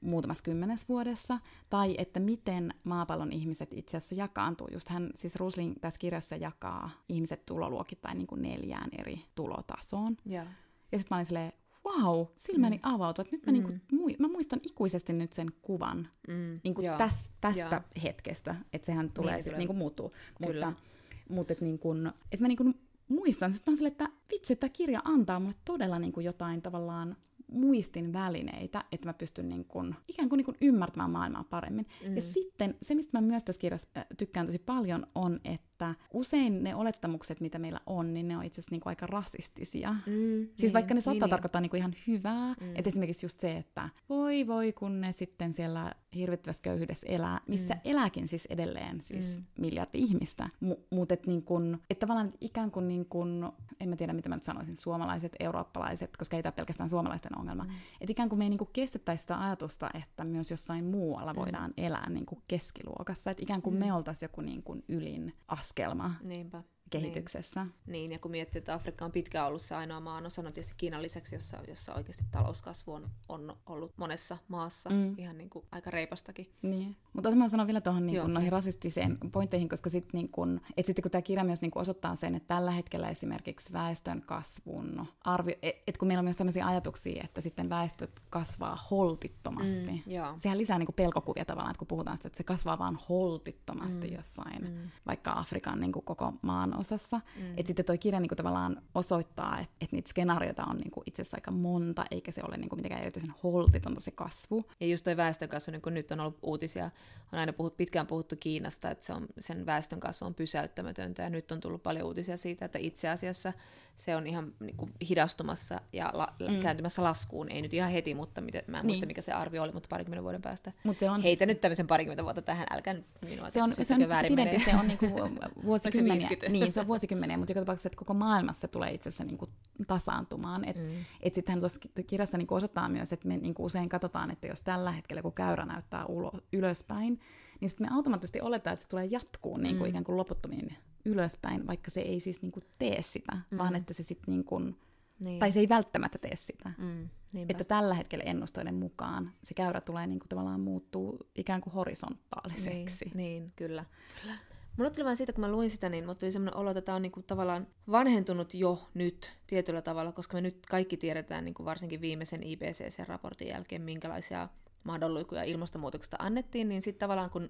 muutamassa kymmenes vuodessa, tai että miten maapallon ihmiset itse asiassa jakaantuu. Just hän, siis Rusling tässä kirjassa jakaa ihmiset tuloluokittain niin kuin neljään eri tulotasoon. Ja, ja sitten mä olin silleen, wow, silmäni mm. avautui. Että nyt mä, niinku mm. niinku, mä muistan ikuisesti nyt sen kuvan mm. niinku täs, tästä Joo. hetkestä, että sehän tulee niin, sitten niinku muuttuu. Kyllä. Mutta, mutta että niinku, et mä niinku muistan, että mä sille, että vitsi, että kirja antaa mulle todella niinku jotain tavallaan muistin välineitä, että mä pystyn niin kun, ikään kuin, niin kun ymmärtämään maailmaa paremmin. Mm. Ja sitten se, mistä mä myös tässä kirjassa äh, tykkään tosi paljon, on, että usein ne olettamukset, mitä meillä on, niin ne on itse asiassa niin aika rasistisia. Mm, siis niin, vaikka ne saattaa niin, tarkoittaa niin ihan hyvää, mm. että esimerkiksi just se, että voi voi, kun ne sitten siellä hirvittävässä köyhyydessä elää, missä mm. elääkin siis edelleen siis mm. miljardi ihmistä, M- mutta että niin kun, et tavallaan ikään kuin, niin kun, en mä tiedä mitä mä nyt sanoisin, suomalaiset, eurooppalaiset, koska ei tämä pelkästään suomalaisten ongelma. Mm. Että ikään kuin me ei niin kuin kestettäisi sitä ajatusta, että myös jossain muualla mm. voidaan elää niin kuin keskiluokassa. Että ikään kuin mm. me oltaisiin joku niin kuin ylin askelma. Niinpä. Kehityksessä. Niin. niin, ja kun miettii, että Afrikka on pitkään ollut se ainoa maa, no sanon tietysti Kiinan lisäksi, jossa, jossa oikeasti talouskasvu on, on ollut monessa maassa mm. ihan niin kuin aika reipastakin. Niin, mutta mä sanon vielä tuohon niin noihin rasistiseen pointteihin, koska sit, niin kun, et sitten kun tämä kirja myös niin osoittaa sen, että tällä hetkellä esimerkiksi väestön kasvun arvio, että et kun meillä on myös tämmöisiä ajatuksia, että sitten väestöt kasvaa holtittomasti. Mm, Sehän lisää niin pelkokuvia tavallaan, että kun puhutaan sitä, että se kasvaa vaan holtittomasti mm, jossain, mm. vaikka Afrikan niin koko maan osassa. Mm. Että sitten toi kirja niin kuin tavallaan osoittaa, että, että niitä skenaarioita on niin kuin itse asiassa aika monta, eikä se ole niin kuin mitenkään erityisen holtitonta se kasvu. Ja just toi väestönkasvu, niin kuin nyt on ollut uutisia, on aina puhut, pitkään puhuttu Kiinasta, että se on, sen väestönkasvu on pysäyttämätöntä, ja nyt on tullut paljon uutisia siitä, että itse asiassa se on ihan niin kuin hidastumassa ja la, mm. kääntymässä laskuun. Ei nyt ihan heti, mutta mitä, mä en niin. muista, mikä se arvio oli, mutta parikymmentä vuoden päästä. Mut se on Heitä siis... nyt tämmöisen parikymmentä vuotta tähän, älkää nyt minua se on, se on väärin pidempi, se on niinku (laughs) vuosikymmeniä. niin, se on vuosikymmeniä, mutta joka tapauksessa, että koko maailmassa tulee itse asiassa niinku tasaantumaan. Et, mm. et sittenhän tuossa kirjassa niinku osoittaa myös, että me niinku usein katsotaan, että jos tällä hetkellä, kun käyrä näyttää ulo, ylöspäin, niin sitten me automaattisesti oletaan, että se tulee jatkuu niin kuin mm. ikään kuin loputtomiin ylöspäin, vaikka se ei siis niin kuin tee sitä, mm. vaan että se sitten niin kuin, niin. tai se ei välttämättä tee sitä. Mm. Että tällä hetkellä ennustoiden mukaan se käyrä tulee niin kuin tavallaan muuttuu ikään kuin horisontaaliseksi. Niin, niin kyllä. kyllä. Mulla tuli vain siitä, kun mä luin sitä, niin mulla tuli sellainen olo, että tämä on niinku tavallaan vanhentunut jo nyt tietyllä tavalla, koska me nyt kaikki tiedetään niinku varsinkin viimeisen IPCC-raportin jälkeen, minkälaisia madonluikuja ilmastonmuutoksesta annettiin, niin sitten tavallaan kun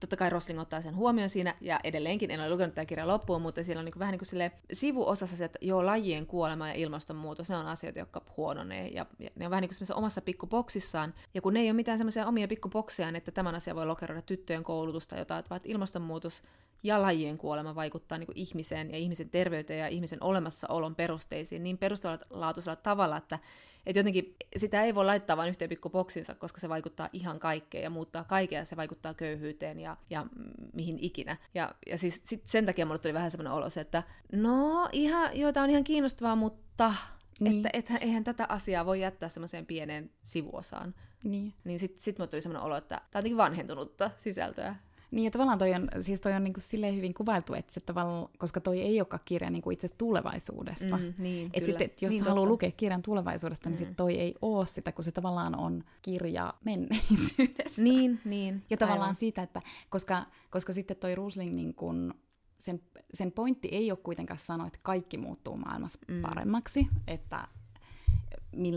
totta kai Rosling ottaa sen huomioon siinä, ja edelleenkin en ole lukenut tätä kirjaa loppuun, mutta siellä on niin vähän niin kuin sivuosassa se, että joo, lajien kuolema ja ilmastonmuutos, ne on asioita, jotka huononee, ja, ja ne on vähän niin kuin omassa pikkuboksissaan, ja kun ne ei ole mitään semmoisia omia pikkuboksiaan, että tämän asian voi lokeroida tyttöjen koulutusta, jota, että ilmastonmuutos ja lajien kuolema vaikuttaa niin kuin ihmiseen ja ihmisen terveyteen ja ihmisen olemassaolon perusteisiin niin perustavanlaatuisella tavalla, että että jotenkin sitä ei voi laittaa vain yhteen pikku boksinsa, koska se vaikuttaa ihan kaikkeen ja muuttaa kaikkea, se vaikuttaa köyhyyteen ja, ja mihin ikinä. Ja, ja siis sit sen takia mulle tuli vähän semmoinen olo se, että no ihan, joita on ihan kiinnostavaa, mutta niin. että et, eihän tätä asiaa voi jättää semmoiseen pieneen sivuosaan. Niin. Niin sitten sit mulle tuli semmoinen olo, että tämä on jotenkin vanhentunutta sisältöä. Niin ja tavallaan toi on, siis toi on niin kuin silleen hyvin kuvailtu, että se tavallaan, koska toi ei olekaan kirja niin kuin itse tulevaisuudesta. Mm, niin, et sitten, et jos niin, haluaa totta. lukea kirjan tulevaisuudesta, niin mm. sit toi ei oo sitä, kun se tavallaan on kirja menneisyydestä. Niin, niin. Ja tavallaan aivan. siitä, että koska, koska sitten toi Rusling niin kuin, sen, sen pointti ei ole kuitenkaan sanoa, että kaikki muuttuu maailmassa mm. paremmaksi, että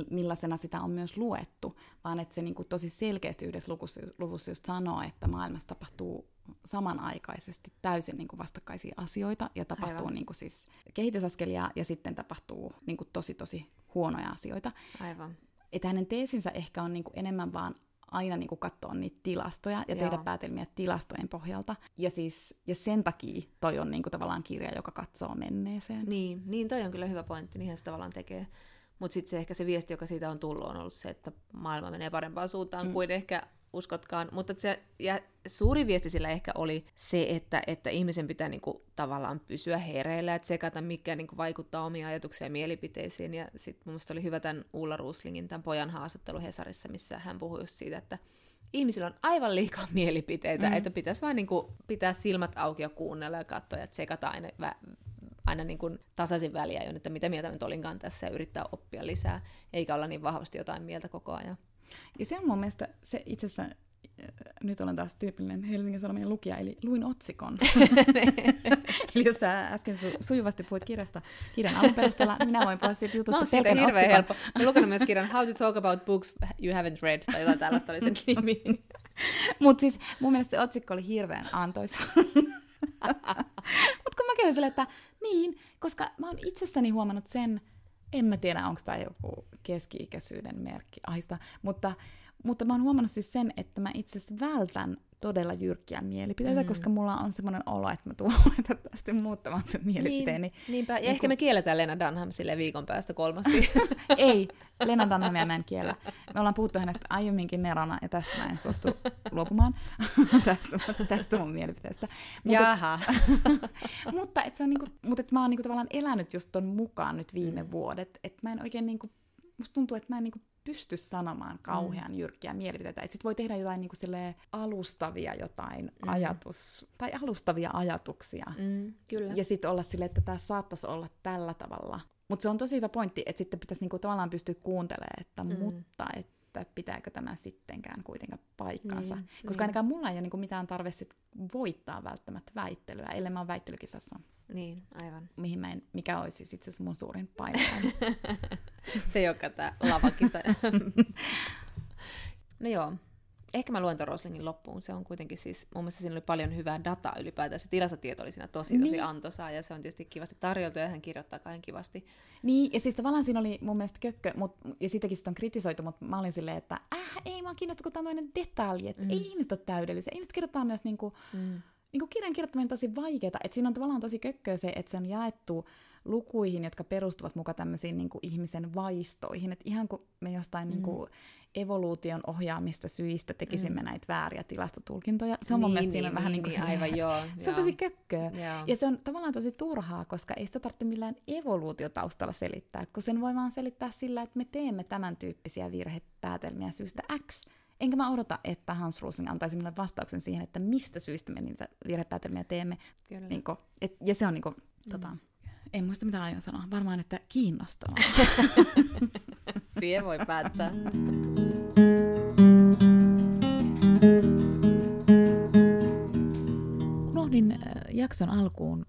millaisena sitä on myös luettu, vaan että se niin kuin tosi selkeästi yhdessä luvussa, luvussa just sanoo, että maailmassa tapahtuu samanaikaisesti täysin niin kuin vastakkaisia asioita ja tapahtuu niin kuin siis kehitysaskelia ja sitten tapahtuu niin kuin tosi tosi huonoja asioita. Aivan. Että hänen teesinsä ehkä on niin kuin enemmän vaan aina niin kuin katsoa niitä tilastoja ja tehdä Joo. päätelmiä tilastojen pohjalta. Ja, siis, ja sen takia toi on niin kuin tavallaan kirja, joka katsoo menneeseen. Niin, niin toi on kyllä hyvä pointti, niinhän se tavallaan tekee. Mutta sitten se ehkä se viesti, joka siitä on tullut, on ollut se, että maailma menee parempaan suuntaan mm. kuin ehkä uskotkaan. Mutta se, ja suuri viesti sillä ehkä oli se, että, että ihmisen pitää niinku tavallaan pysyä hereillä, että sekata, mikä niinku vaikuttaa omia ajatuksia ja mielipiteisiin. Ja sitten mun oli hyvä tämän Ulla Ruslingin, tämän pojan haastattelu Hesarissa, missä hän puhui just siitä, että ihmisillä on aivan liikaa mielipiteitä, mm. että pitäisi vaan niinku pitää silmät auki ja kuunnella ja katsoa ja tsekata aina vä- aina niin kuin tasaisin väliä, että mitä mieltä nyt olinkaan tässä ja yrittää oppia lisää, eikä olla niin vahvasti jotain mieltä koko ajan. Ja se on mun mielestä se itse asiassa äh, nyt olen taas tyypillinen Helsingin Sanomien lukija, eli luin otsikon. (laughs) (laughs) eli jos sä äsken su- sujuvasti puhuit kirjasta kirjan alun perusteella, minä voin puhua siitä jutusta no, hirveän otsikon. helppo. Olen lukenut myös kirjan How to Talk About Books You Haven't Read, tai jotain tällaista oli sen (laughs) nimi. Mutta siis mun mielestä se otsikko oli hirveän antoisa. Mutta kun mä kävin sille, että niin, koska mä oon itsessäni huomannut sen, en mä tiedä, onko tämä joku keski-ikäisyyden merkki, ahista, mutta, mutta mä oon huomannut siis sen, että mä itse vältän todella jyrkkiä mielipiteitä, mm. koska mulla on semmoinen olo, että mä tulen (laughs) valitettavasti muuttamaan sen mielipiteeni. Niin, niinpä, ja niin ehkä kun... me kielletään Lena Dunham sille viikon päästä kolmasti. (laughs) Ei, Lena Dunhamia mä en kiellä. Me ollaan puhuttu hänestä aiemminkin nerona, ja tästä mä en suostu luopumaan (laughs) tästä, tästä mun mielipiteestä. Mutta, Jaha. mutta, et se on niinku, mutta et mä oon niinku tavallaan elänyt just ton mukaan nyt viime mm. vuodet, että mä en oikein niinku, musta tuntuu, että mä en niinku pysty sanomaan kauhean mm. jyrkkiä mielipiteitä. Sitten voi tehdä jotain niin kuin alustavia jotain mm. ajatus, tai alustavia ajatuksia. Mm, kyllä. Ja sitten olla silleen, että tämä saattaisi olla tällä tavalla. Mutta se on tosi hyvä pointti, että sitten pitäisi niinku tavallaan pystyä kuuntelemaan, että mm. mutta, että pitääkö tämä sittenkään kuitenkaan paikkansa. Niin, Koska niin. ainakaan mulla ei ole niinku mitään tarve sit voittaa välttämättä väittelyä, ellei mä oon väittelykisassa. Niin, aivan. Mihin mä en, mikä olisi sitten se mun suurin paino. (laughs) se, joka tämä lavakisa. (laughs) no joo, ehkä mä luen tuon Roslingin loppuun. Se on kuitenkin siis, mun mielestä siinä oli paljon hyvää dataa ylipäätään. Se tilastotieto oli siinä tosi, tosi niin. antoisaa ja se on tietysti kivasti tarjoltu ja hän kirjoittaa kaiken kivasti. Niin, ja siis tavallaan siinä oli mun mielestä kökkö, mut, ja sitäkin sitä on kritisoitu, mutta mä olin silleen, että äh, ei mä kiinnosta, kun tämä on detalji, että mm. ei ihmiset ole täydellisiä. Ihmiset kirjoittaa myös niinku, mm. Niinku kirjan kirjoittaminen tosi vaikeaa, että siinä on tavallaan tosi kökköä se, että se on jaettu lukuihin, jotka perustuvat mukaan tämmöisiin niin kuin ihmisen vaistoihin. Että ihan kuin me jostain mm. niin kuin evoluution ohjaamista syistä tekisimme mm. näitä vääriä tilastotulkintoja. Se on niin, mun mielestä niin, siinä niin, vähän niin, niin kuin aivan, joo, se on tosi kökköä. Ja se on tavallaan tosi turhaa, koska ei sitä tarvitse millään evoluutiotaustalla selittää, kun sen voi vaan selittää sillä, että me teemme tämän tyyppisiä virhepäätelmiä syystä X. Enkä mä odota, että Hans Rosling antaisi minulle vastauksen siihen, että mistä syystä me niitä virhepäätelmiä teemme. Kyllä. Niin kuin, et, ja se on niin kuin, mm. tota, en muista mitä aion sanoa. Varmaan, että kiinnostavaa. (laughs) Siihen voi päättää. Unohdin äh, jakson alkuun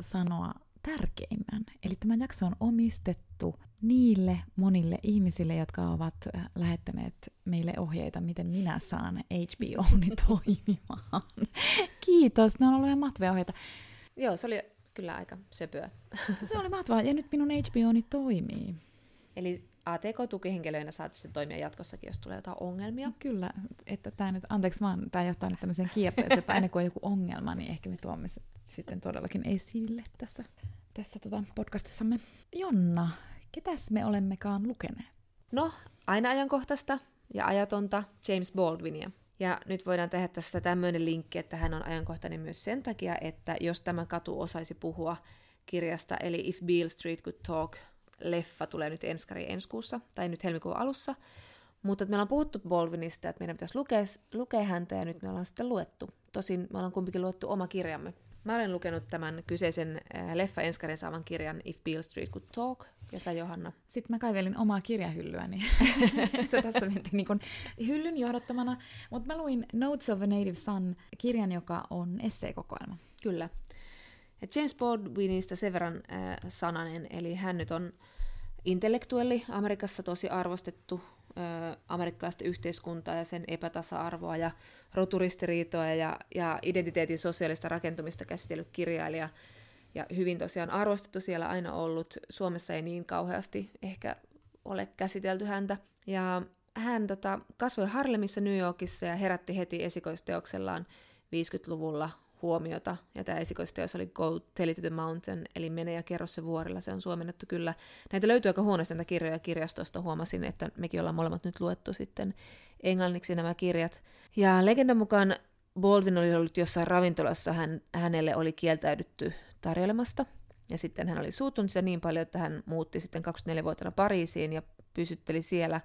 sanoa tärkeimmän. Eli tämä jakso on omistettu niille monille ihmisille, jotka ovat äh, lähettäneet meille ohjeita, miten minä saan HBOni (laughs) toimimaan. Kiitos, ne on ollut ihan mahtavia ohjeita. Joo, se oli kyllä aika söpöä. (laughs) Se oli mahtavaa, ja nyt minun HBOni toimii. Eli ATK-tukihenkilöinä saat sitten toimia jatkossakin, jos tulee jotain ongelmia. Kyllä, että tämä nyt, anteeksi vaan, tämä johtaa nyt tämmöiseen kierteeseen, että aina kun on joku ongelma, niin ehkä me tuomme sitten todellakin esille tässä, tässä tota podcastissamme. Jonna, ketäs me olemmekaan lukeneet? No, aina ajankohtaista ja ajatonta James Baldwinia. Ja nyt voidaan tehdä tässä tämmöinen linkki, että hän on ajankohtainen myös sen takia, että jos tämä katu osaisi puhua kirjasta, eli If Beale Street Could Talk, leffa tulee nyt enskari ensi kuussa, tai nyt helmikuun alussa, mutta meillä on puhuttu Baldwinista, että meidän pitäisi lukea, lukea häntä, ja nyt me ollaan sitten luettu. Tosin me ollaan kumpikin luettu oma kirjamme. Mä olen lukenut tämän kyseisen leffa enskarin saavan kirjan If Beale Street Could Talk, ja sä Johanna? Sitten mä kaivelin omaa kirjahyllyäni. (laughs) tässä mentiin niin hyllyn johdattamana. Mutta mä luin Notes of a Native Son kirjan, joka on esseekokoelma. Kyllä. Ja James Baldwinista sen verran äh, sananen, eli hän nyt on intellektuelli, Amerikassa tosi arvostettu äh, amerikkalaista yhteiskuntaa ja sen epätasa-arvoa ja roturistiriitoja ja, ja identiteetin sosiaalista rakentumista käsitellyt kirjailija – ja hyvin tosiaan arvostettu siellä aina ollut. Suomessa ei niin kauheasti ehkä ole käsitelty häntä. Ja hän tota, kasvoi Harlemissa New Yorkissa ja herätti heti esikoisteoksellaan 50-luvulla huomiota. Ja tämä esikoisteos oli Go Tell to the Mountain, eli Mene ja kerro se vuorilla. Se on suomennettu kyllä. Näitä löytyy aika huonosti näitä kirjoja kirjastosta. Huomasin, että mekin ollaan molemmat nyt luettu sitten englanniksi nämä kirjat. Ja legendan mukaan Baldwin oli ollut jossain ravintolassa, hän, hänelle oli kieltäydytty tarjoilemasta. Ja sitten hän oli suuttunut sitä niin paljon, että hän muutti sitten 24-vuotiaana Pariisiin ja pysytteli siellä,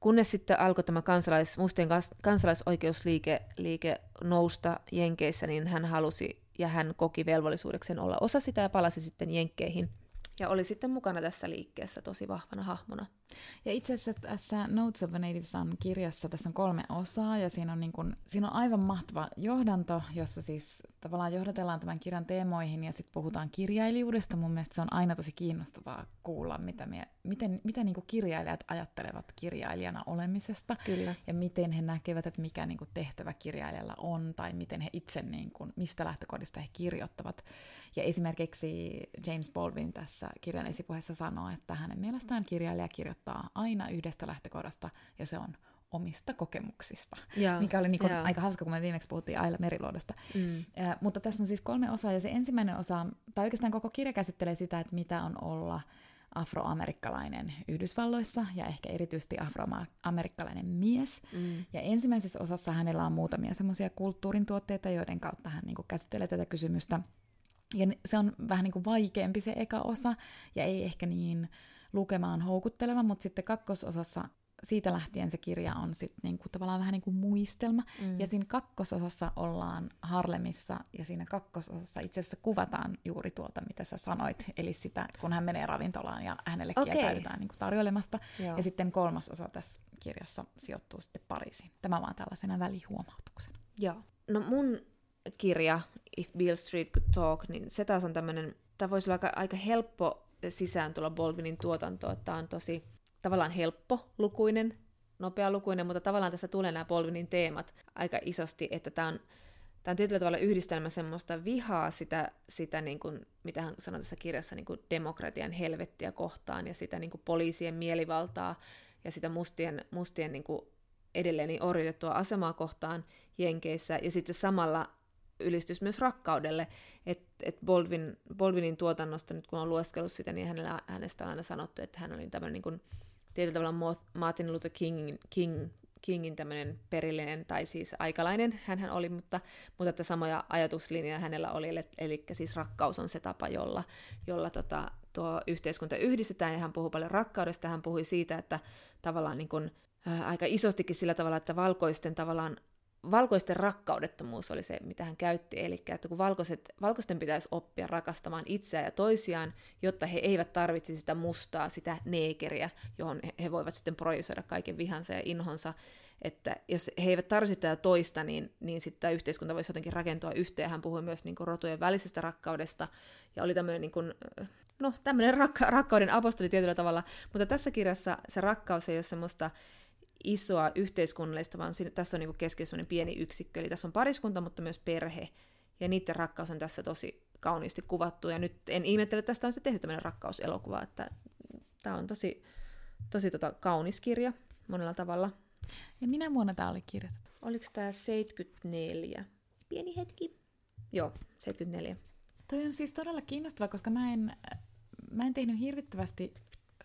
kunnes sitten alkoi tämä kansalais, mustien kansalaisoikeusliike liike nousta Jenkeissä, niin hän halusi ja hän koki velvollisuudekseen olla osa sitä ja palasi sitten Jenkkeihin ja oli sitten mukana tässä liikkeessä tosi vahvana hahmona. Ja itse asiassa tässä Notes of a Native Son kirjassa tässä on kolme osaa ja siinä on, niin kuin, siinä on aivan mahtava johdanto, jossa siis tavallaan johdatellaan tämän kirjan teemoihin ja sitten puhutaan kirjailijuudesta. Mun mielestä se on aina tosi kiinnostavaa kuulla, mitä, mie, miten, mitä niin kirjailijat ajattelevat kirjailijana olemisesta Kyllä. ja miten he näkevät, että mikä niin tehtävä kirjailijalla on tai miten he itse, niin kuin, mistä lähtökohdista he kirjoittavat. Ja esimerkiksi James Baldwin tässä kirjan esipuheessa sanoo, että hänen mielestään kirjailija kirjoittaa aina yhdestä lähtökohdasta, ja se on omista kokemuksista, ja, mikä oli niin kuin aika hauska, kun me viimeksi puhuttiin Aila Meriluodosta. Mm. Ja, mutta tässä on siis kolme osaa, ja se ensimmäinen osa, tai oikeastaan koko kirja käsittelee sitä, että mitä on olla afroamerikkalainen Yhdysvalloissa ja ehkä erityisesti afroamerikkalainen mies. Mm. Ja ensimmäisessä osassa hänellä on muutamia semmoisia kulttuurin tuotteita, joiden kautta hän niin käsittelee tätä kysymystä. Ja se on vähän niin kuin vaikeampi se eka osa, ja ei ehkä niin lukemaan houkutteleva, mutta sitten kakkososassa siitä lähtien se kirja on sit niinku, tavallaan vähän niin kuin muistelma. Mm. Ja siinä kakkososassa ollaan Harlemissa, ja siinä kakkososassa itse asiassa kuvataan juuri tuota, mitä sä sanoit. Eli sitä, kun hän menee ravintolaan ja hänelle okay. kieltäydytään niinku tarjoilemasta. Joo. Ja sitten kolmas osa tässä kirjassa sijoittuu sitten Pariisiin. Tämä vaan tällaisena välihuomautuksena. Joo. No mun kirja, If Bill Street Could Talk, niin se taas on tämmöinen, tämä voisi olla aika, aika helppo sisään tulla Baldwinin tuotantoon. Tämä on tosi tavallaan helppo lukuinen, nopea lukuinen, mutta tavallaan tässä tulee nämä Baldwinin teemat aika isosti, että tämä on, tämä on tietyllä tavalla yhdistelmä semmoista vihaa sitä, sitä niin kuin, mitä hän sanoi tässä kirjassa, niin kuin demokratian helvettiä kohtaan ja sitä niin kuin poliisien mielivaltaa ja sitä mustien, mustien niin kuin edelleen niin orjutettua asemaa kohtaan Jenkeissä ja sitten samalla ylistys myös rakkaudelle, että et Baldwin, Baldwinin tuotannosta, nyt kun on lueskellut sitä, niin hänellä, hänestä on aina sanottu, että hän oli tämmöinen niin kuin, tietyllä tavalla Martin Luther King, King, Kingin tämmöinen perillinen, tai siis aikalainen hän oli, mutta, mutta että samoja ajatuslinjoja hänellä oli, eli, eli siis rakkaus on se tapa, jolla, jolla tota, tuo yhteiskunta yhdistetään, ja hän puhuu paljon rakkaudesta, hän puhui siitä, että tavallaan niin kuin, ää, aika isostikin sillä tavalla, että valkoisten tavallaan valkoisten rakkaudettomuus oli se, mitä hän käytti, eli että kun valkoiset, valkoisten pitäisi oppia rakastamaan itseään ja toisiaan, jotta he eivät tarvitsisi sitä mustaa, sitä neekeriä, johon he voivat sitten projisoida kaiken vihansa ja inhonsa, että jos he eivät tarvitse tätä toista, niin, niin sitten tämä yhteiskunta voisi jotenkin rakentua yhteen. Hän puhui myös niin kuin, rotujen välisestä rakkaudesta, ja oli tämmöinen, niin kuin, no, tämmöinen rakka- rakkauden apostoli tietyllä tavalla, mutta tässä kirjassa se rakkaus ei ole semmoista isoa yhteiskunnallista, vaan siinä, tässä on niin keskiössä pieni yksikkö, eli tässä on pariskunta, mutta myös perhe, ja niiden rakkaus on tässä tosi kauniisti kuvattu, ja nyt en ihmettele, että tästä on se tehty tämmöinen rakkauselokuva, että tämä on tosi, tosi tota, kaunis kirja monella tavalla. Ja minä vuonna tämä oli kirjoitettu? Oliko tämä 74? Pieni hetki. Joo, 74. Toi on siis todella kiinnostava, koska mä en, mä en tehnyt hirvittävästi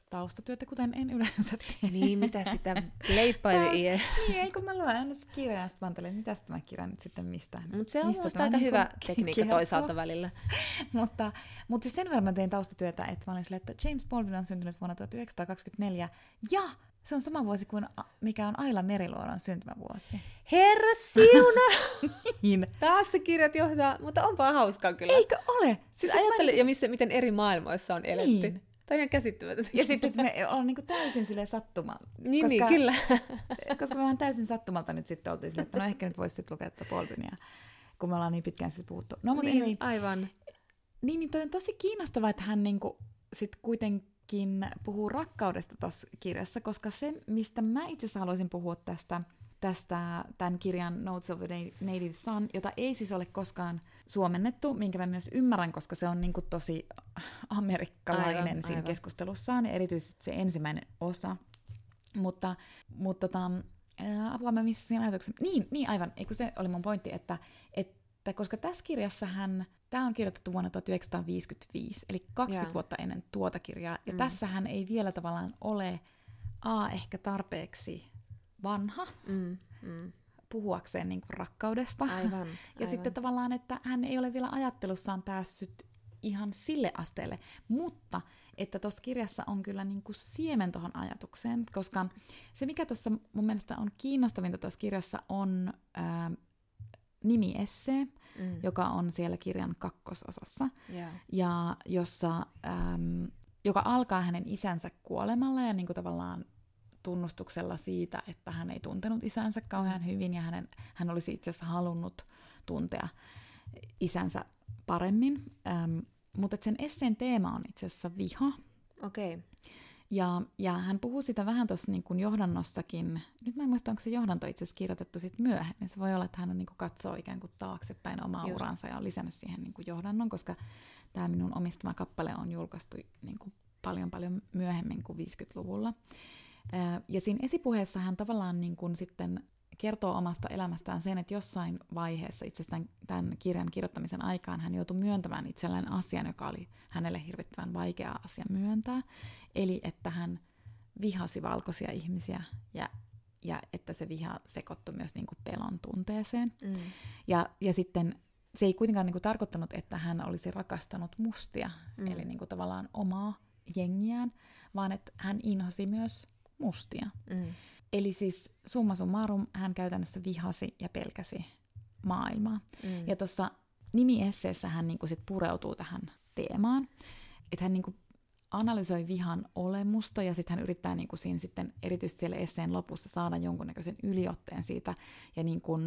taustatyötä, kuten en yleensä tee. Niin, mitä sitä leippaili Niin, ei kun mä luen aina kirjaa ja sitten mä mitä tämä kirja nyt sitten mistä. Mutta se on mistä aika niin hyvä tekniikka kertoo. toisaalta välillä. (laughs) mutta, mutta siis sen verran mä tein taustatyötä, että mä olin silleen, että James Baldwin on syntynyt vuonna 1924 ja se on sama vuosi kuin mikä on Aila Meriluodon syntymävuosi. Herra siuna! (laughs) niin. Taas se kirjat johtaa, mutta onpa hauskaa kyllä. Eikö ole? Siis, siis ajattele, mä... ja missä, miten eri maailmoissa on eletty. Niin. Tämä on ihan käsittämätöntä. Ja sitten että me ollaan niin täysin sille sattumalta. Niin, niin, koska, niin, kyllä. (laughs) koska me vaan täysin sattumalta nyt sitten oltiin silleen, että no ehkä nyt voisi sitten lukea tätä Baldwinia, kun me ollaan niin pitkään sitten puhuttu. No, mutta niin, ei, aivan. Niin, niin toi on tosi kiinnostavaa, että hän niin sitten kuitenkin puhuu rakkaudesta tuossa kirjassa, koska se, mistä mä itse asiassa haluaisin puhua tästä, tästä tämän kirjan Notes of a Native Son, jota ei siis ole koskaan suomennettu, minkä mä myös ymmärrän, koska se on niin kuin tosi amerikkalainen aivan, siinä aivan. keskustelussaan, erityisesti se ensimmäinen osa. Mutta, mutta tota, apua mä missä siinä ajatuksen. Niin, niin aivan, eikö se oli mun pointti, että, että koska tässä kirjassa hän, tämä on kirjoitettu vuonna 1955, eli 20 yeah. vuotta ennen tuota kirjaa, ja mm. tässä hän ei vielä tavallaan ole A, ehkä tarpeeksi vanha, mm, mm puhuakseen niin kuin rakkaudesta. Aivan, aivan. (laughs) Ja sitten tavallaan, että hän ei ole vielä ajattelussaan päässyt ihan sille asteelle, mutta että tuossa kirjassa on kyllä niin kuin siemen tuohon ajatukseen, koska se mikä tuossa mun mielestä on kiinnostavinta tuossa kirjassa on ää, nimiessee, mm. joka on siellä kirjan kakkososassa, yeah. ja jossa, äm, joka alkaa hänen isänsä kuolemalla ja niin kuin tavallaan tunnustuksella siitä, että hän ei tuntenut isänsä kauhean hyvin ja hänen, hän olisi itse asiassa halunnut tuntea isänsä paremmin. Ähm, mutta sen esseen teema on itse asiassa viha. Okei. Okay. Ja, ja hän puhuu sitä vähän tuossa niin johdannossakin. Nyt mä en muista, onko se johdanto itse asiassa kirjoitettu sitten myöhemmin. Se voi olla, että hän on niin kuin katsoo ikään kuin taaksepäin omaa Just. uransa ja on lisännyt siihen niin kuin johdannon, koska tämä minun omistama kappale on julkaistu niin kuin paljon paljon myöhemmin kuin 50-luvulla. Ja siinä esipuheessa hän tavallaan niin kuin sitten kertoo omasta elämästään sen, että jossain vaiheessa itse asiassa tämän kirjan kirjoittamisen aikaan hän joutui myöntämään itselleen asian, joka oli hänelle hirvittävän vaikea asia myöntää. Eli että hän vihasi valkoisia ihmisiä ja, ja että se viha sekoittui myös niin kuin pelon tunteeseen. Mm. Ja, ja sitten se ei kuitenkaan niin kuin tarkoittanut, että hän olisi rakastanut mustia, mm. eli niin kuin tavallaan omaa jengiään, vaan että hän inhosi myös mustia. Mm. Eli siis summa summarum hän käytännössä vihasi ja pelkäsi maailmaa. Mm. Ja tuossa nimiesseessä hän niinku sit pureutuu tähän teemaan, että hän niinku analysoi vihan olemusta ja sitten hän yrittää niinku siinä sitten erityisesti siellä esseen lopussa saada jonkunnäköisen yliotteen siitä ja niinku,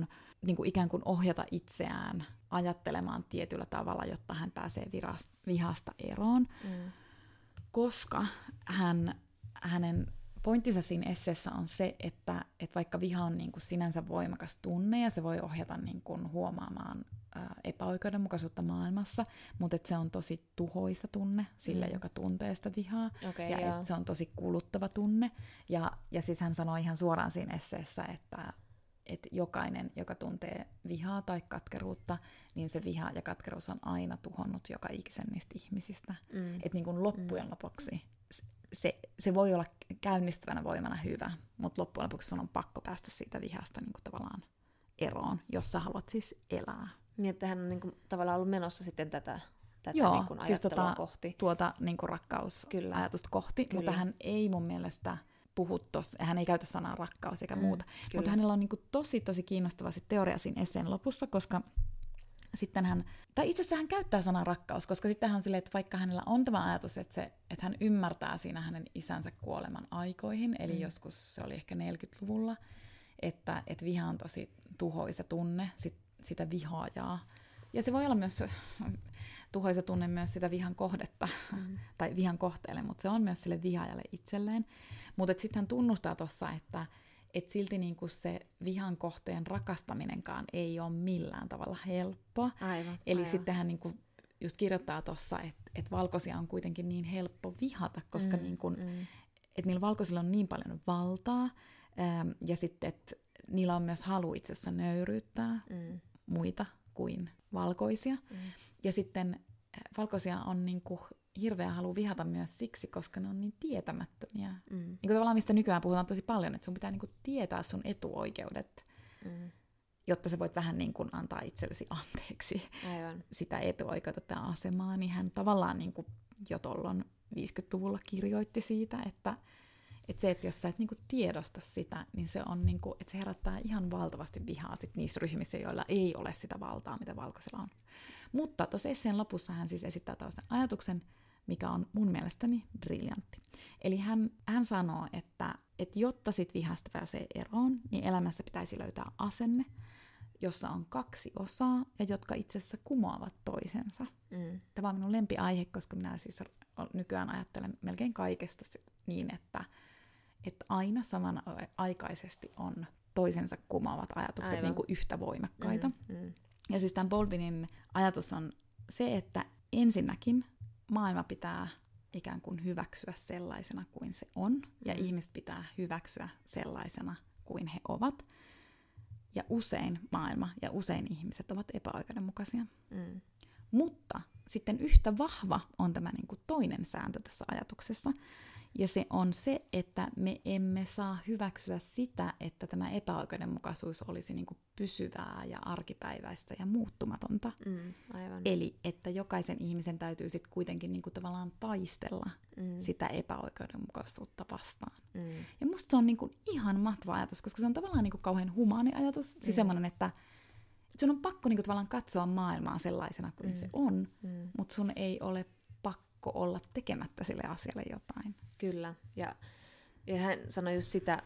niinku ikään kuin ohjata itseään ajattelemaan tietyllä tavalla, jotta hän pääsee virast, vihasta eroon, Mm. koska hän, hänen pointtinsa siinä esseessä on se, että, että vaikka viha on niin kuin sinänsä voimakas tunne ja se voi ohjata niin kuin huomaamaan ää, epäoikeudenmukaisuutta maailmassa, mutta että se on tosi tuhoisa tunne sille, Mm. joka tuntee sitä vihaa Okei, ja joo. että se on tosi kuluttava tunne. Ja, ja siis hän sanoi ihan suoraan siinä esseessä, että, että jokainen, joka tuntee vihaa tai katkeruutta, niin se viha ja katkeruus on aina tuhonnut joka ikisen niistä ihmisistä. Mm. Että niin kuin loppujen lopuksi s- se, se voi olla käynnistävänä voimana hyvä, mutta loppujen lopuksi sun on pakko päästä siitä vihasta niin kuin tavallaan eroon, jos sä haluat siis elää. Niin, että hän on niin kuin, tavallaan ollut menossa sitten tätä, tätä Joo, niin kuin siis tota- kohti. Tuota niin kuin rakkausajatusta kohti, Kyllä. mutta hän ei mun mielestä puhu tossa, hän ei käytä sanaa rakkaus eikä Mm, muuta, kyllä. mutta hänellä on niin kuin tosi tosi kiinnostava sit teoria siinä esseen lopussa, koska sitten hän, tai itse asiassa hän käyttää sanaa rakkaus, koska sitten hän on silleen, että vaikka hänellä on tämä ajatus, että, se, että hän ymmärtää siinä hänen isänsä kuoleman aikoihin, eli Mm. joskus se oli ehkä 40-luvulla, että, että viha on tosi tuhoisa tunne, sit, sitä vihaajaa. Ja se voi olla myös (laughs) tuhoisa tunne myös sitä vihan kohdetta, Mm. (laughs) tai vihan kohteelle, mutta se on myös sille vihaajalle itselleen. Mutta sitten hän tunnustaa tuossa, että et silti niinku se vihan kohteen rakastaminenkaan ei ole millään tavalla helppoa. Aivan. Eli aivan. sitten hän niinku just kirjoittaa tuossa, että et valkoisia on kuitenkin niin helppo vihata, koska Mm, niinku, mm. et niillä valkoisilla on niin paljon valtaa, äm, ja sitten, että niillä on myös halu itse asiassa nöyryyttää Mm. muita kuin valkoisia. Mm. Ja sitten äh, valkoisia on niinku hirveä halu vihata myös siksi, koska ne on niin tietämättömiä. Mm. Niin kuin tavallaan mistä nykyään puhutaan tosi paljon, että sun pitää niinku tietää sun etuoikeudet, Mm. jotta sä voit vähän niin kuin antaa itsellesi (laughs) anteeksi Aivan. sitä etuoikeutta ja asemaa, niin hän tavallaan niin kuin jo tuolloin 50-luvulla kirjoitti siitä, että, että se, että jos sä et niin kuin tiedosta sitä, niin se on niin kuin, että se herättää ihan valtavasti vihaa sit niissä ryhmissä, joilla ei ole sitä valtaa, mitä valkoisella on. Mutta tuossa esseen lopussa hän siis esittää tällaisen ajatuksen, mikä on mun mielestäni briljantti. Eli hän, hän sanoo, että, että jotta sit vihasta pääsee eroon, niin elämässä pitäisi löytää asenne, jossa on kaksi osaa ja jotka itse asiassa kumoavat toisensa. Mm. Tämä on minun lempiaihe, koska minä siis nykyään ajattelen melkein kaikesta niin, että, että aina samanaikaisesti on toisensa kumoavat ajatukset Aivan. niin kuin yhtä voimakkaita. Mm. Mm. Ja siis tämän Baldwinin ajatus on se, että ensinnäkin maailma pitää ikään kuin hyväksyä sellaisena kuin se on, ja Mm. ihmiset pitää hyväksyä sellaisena kuin he ovat. Ja usein maailma ja usein ihmiset ovat epäoikeudenmukaisia. Mm. Mutta sitten yhtä vahva on tämä niin kuin toinen sääntö tässä ajatuksessa. Ja se on se, että me emme saa hyväksyä sitä, että tämä epäoikeudenmukaisuus olisi niin kuin pysyvää ja arkipäiväistä ja muuttumatonta. Mm. Aivan. Eli että jokaisen ihmisen täytyy sitten kuitenkin niin kuin tavallaan taistella Mm. sitä epäoikeudenmukaisuutta vastaan. Mm. Ja musta se on niin kuin ihan mahtava ajatus, koska se on tavallaan niin kuin kauhean humaani ajatus. Siis Mm. semmoinen, että sun on pakko niin kuin tavallaan katsoa maailmaa sellaisena kuin Mm. se on, Mm. mutta sun ei ole pakko olla tekemättä sille asialle jotain. Kyllä. Ja, ja hän sanoi just sitä,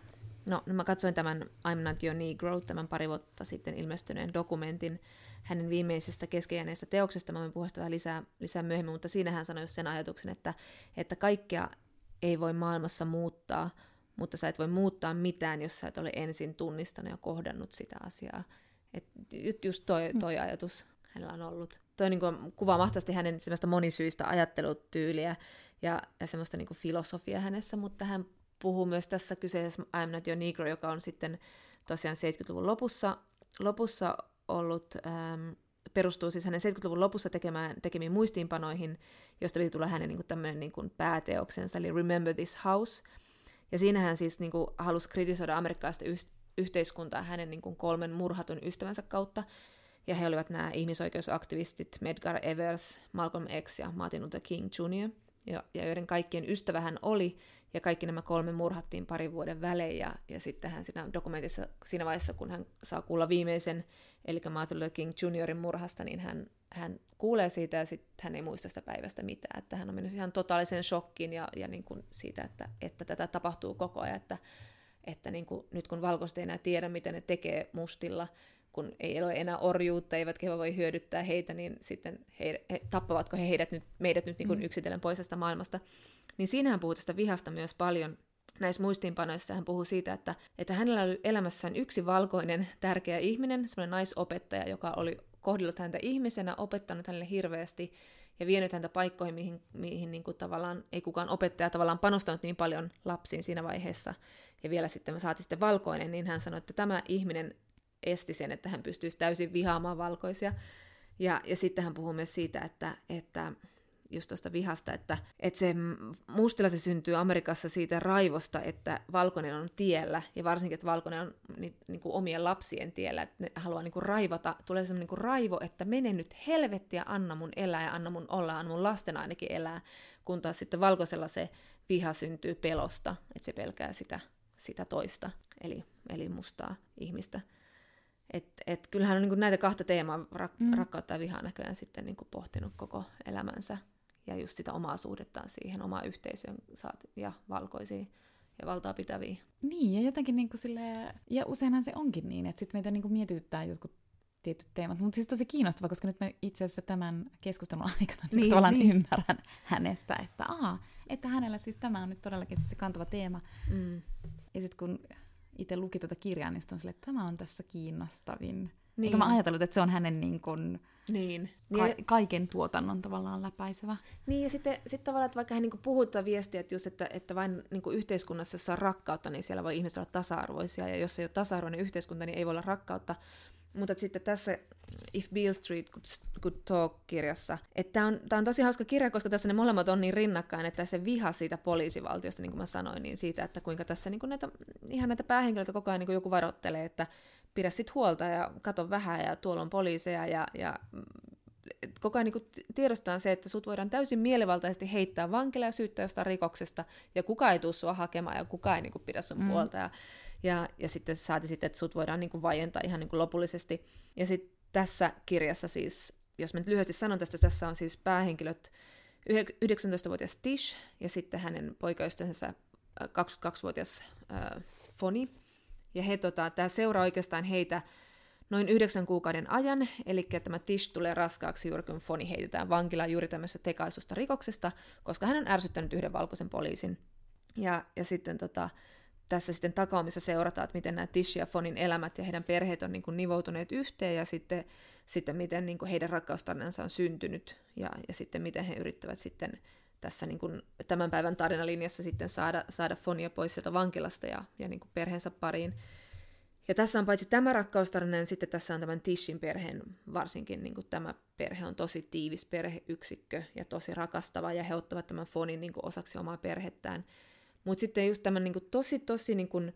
no mä katsoin tämän I'm Not Your Negro, tämän pari vuotta sitten ilmestyneen dokumentin hänen viimeisestä keskeijäneestä teoksesta. Mä voin puhua sitä vähän lisää, lisää myöhemmin, mutta siinä hän sanoi sen ajatuksen, että, että kaikkea ei voi maailmassa muuttaa, mutta sä et voi muuttaa mitään, jos sä et ole ensin tunnistanut ja kohdannut sitä asiaa. Et ju- just toi, toi ajatus hänellä on ollut. Toi niin kuin, kuvaa mahtavasti hänen semmoista monisyistä ajattelutyyliä ja, ja semmoista niin kuin filosofia hänessä, mutta hän puhuu myös tässä kyseisessä I'm Not Your Negro, joka on sitten tosiaan 70-luvun lopussa, lopussa ollut, ähm, perustuu siis hänen 70-luvun lopussa tekemään, tekemiin muistiinpanoihin, josta piti tulla hänen niin kuin tämmöinen niin kuin pääteoksensa, eli Remember This House. Ja siinä hän siis niin kuin, halusi kritisoida amerikkalaista yh- yhteiskuntaa hänen niin kuin, kolmen murhatun ystävänsä kautta, ja he olivat nämä ihmisoikeusaktivistit Medgar Evers, Malcolm X ja Martin Luther King Jr. ja, ja joiden kaikkien ystävä hän oli, ja kaikki nämä kolme murhattiin parin vuoden välein, ja, ja sitten hän siinä dokumentissa, siinä vaiheessa, kun hän saa kuulla viimeisen, eli Martin Luther King Juniorin murhasta, niin hän, hän kuulee siitä, ja sitten hän ei muista sitä päivästä mitään, että hän on mennyt ihan totaaliseen shokkiin, ja, ja niin kuin siitä, että, että tätä tapahtuu koko ajan, että, että niin kuin, nyt kun valkoiset ei enää tiedä, mitä ne tekee mustilla, kun ei ole enää orjuutta, eivätkä he voi hyödyttää heitä, niin sitten he, he, tappavatko he heidät nyt, meidät nyt niin kuin mm. yksitellen pois tästä maailmasta. Niin siinähän puhuu tästä vihasta myös paljon näissä muistiinpanoissa. Hän puhuu siitä, että, että hänellä oli elämässään yksi valkoinen tärkeä ihminen, semmoinen naisopettaja, joka oli kohdellut häntä ihmisenä, opettanut hänelle hirveästi ja vienyt häntä paikkoihin, mihin, mihin niin kuin tavallaan ei kukaan opettaja tavallaan panostanut niin paljon lapsiin siinä vaiheessa. Ja vielä sitten me saatiin sitten valkoinen, niin hän sanoi, että tämä ihminen esti sen, että hän pystyisi täysin vihaamaan valkoisia. Ja, ja sitten hän puhuu myös siitä, että, että just tuosta vihasta, että, että se mustilla se syntyy Amerikassa siitä raivosta, että valkoinen on tiellä, ja varsinkin, että valkoinen on ni, niin kuin omien lapsien tiellä, että ne haluaa niin kuin raivata, tulee semmoinen niin kuin raivo, että mene nyt helvettiä, anna mun elää, ja anna mun olla, anna mun lasten ainakin elää, kun taas sitten valkoisella se viha syntyy pelosta, että se pelkää sitä, sitä toista, eli, eli mustaa ihmistä. Et, et kyllähän on niin näitä kahta teemaa, rak- mm. rakkautta ja vihaa näköjään sitten niin pohtinut koko elämänsä. Ja just sitä omaa suhdettaan siihen, omaa yhteisöön ja valkoisiin ja valtaa pitäviin. Niin, ja jotenkin niin kuin sille, ja useinhan se onkin niin, että sitten meitä niin kuin mietityttää jotkut tietyt teemat. Mutta siis tosi kiinnostavaa, koska nyt me itse asiassa tämän keskustelun (laughs) aikana niin, niin tavallaan niin. ymmärrän hänestä, että aha, että hänellä siis tämä on nyt todellakin se kantava teema. Mm. Ja sitten kun itse luki tuota kirjaa, niin on sille, että tämä on tässä kiinnostavin. Niin. Eikä mä ajatellut, että se on hänen niin kuin, niin. Ka- niin. kaiken tuotannon tavallaan läpäisevä. Niin, ja sitten sit tavallaan, että vaikka hän niin puhuu viestiä, että, just, että, että vain niin yhteiskunnassa, jossa on rakkautta, niin siellä voi ihmiset olla tasa-arvoisia, ja jos ei ole tasa-arvoinen yhteiskunta, niin ei voi olla rakkautta. Mutta sitten tässä If Beale Street Could, Could Talk-kirjassa, että tämä on, tää on tosi hauska kirja, koska tässä ne molemmat on niin rinnakkain, että se viha siitä poliisivaltiosta, niin kuin mä sanoin, niin siitä, että kuinka tässä niin kuin näitä, ihan näitä päähenkilöitä koko ajan niin kuin joku varoittelee, että pidä sit huolta ja kato vähän ja tuolla on poliiseja ja, ja koko ajan niin tiedostaa se, että sut voidaan täysin mielivaltaisesti heittää vankila ja syyttää jostain rikoksesta, ja kuka ei tule sua hakemaan, ja kuka ei niin kuin, pidä sun mm. puolta. Ja, ja, ja sitten saati sitten, että sut voidaan niin kuin, vaientaa ihan niin kuin, lopullisesti. Ja sitten tässä kirjassa siis, jos mä nyt lyhyesti sanon tästä, tässä on siis päähenkilöt 19-vuotias Tish, ja sitten hänen poikaystävänsä 22-vuotias äh, Foni, ja he, tota, tämä seuraa oikeastaan heitä noin yhdeksän kuukauden ajan, eli tämä Tish tulee raskaaksi juuri kun Foni heitetään vankilaan juuri tämmöisestä tekaisusta rikoksesta, koska hän on ärsyttänyt yhden valkoisen poliisin. Ja, ja sitten tota, tässä sitten takaumissa seurataan, että miten nämä Tish ja Fonin elämät ja heidän perheet on niin kuin nivoutuneet yhteen ja sitten, sitten miten niin kuin heidän rakkaustarinansa on syntynyt ja, ja sitten miten he yrittävät sitten tässä niin kuin tämän päivän tarinalinjassa sitten saada, saada Fonia pois sieltä vankilasta ja, ja niin kuin perheensä pariin. Ja tässä on paitsi tämä rakkaustarina, niin sitten tässä on tämän Tishin perheen, varsinkin niin kuin tämä perhe on tosi tiivis perheyksikkö ja tosi rakastava, ja he ottavat tämän Fonin niin kuin osaksi omaa perhettään. Mutta sitten just tämän niin kuin tosi, tosi niin kuin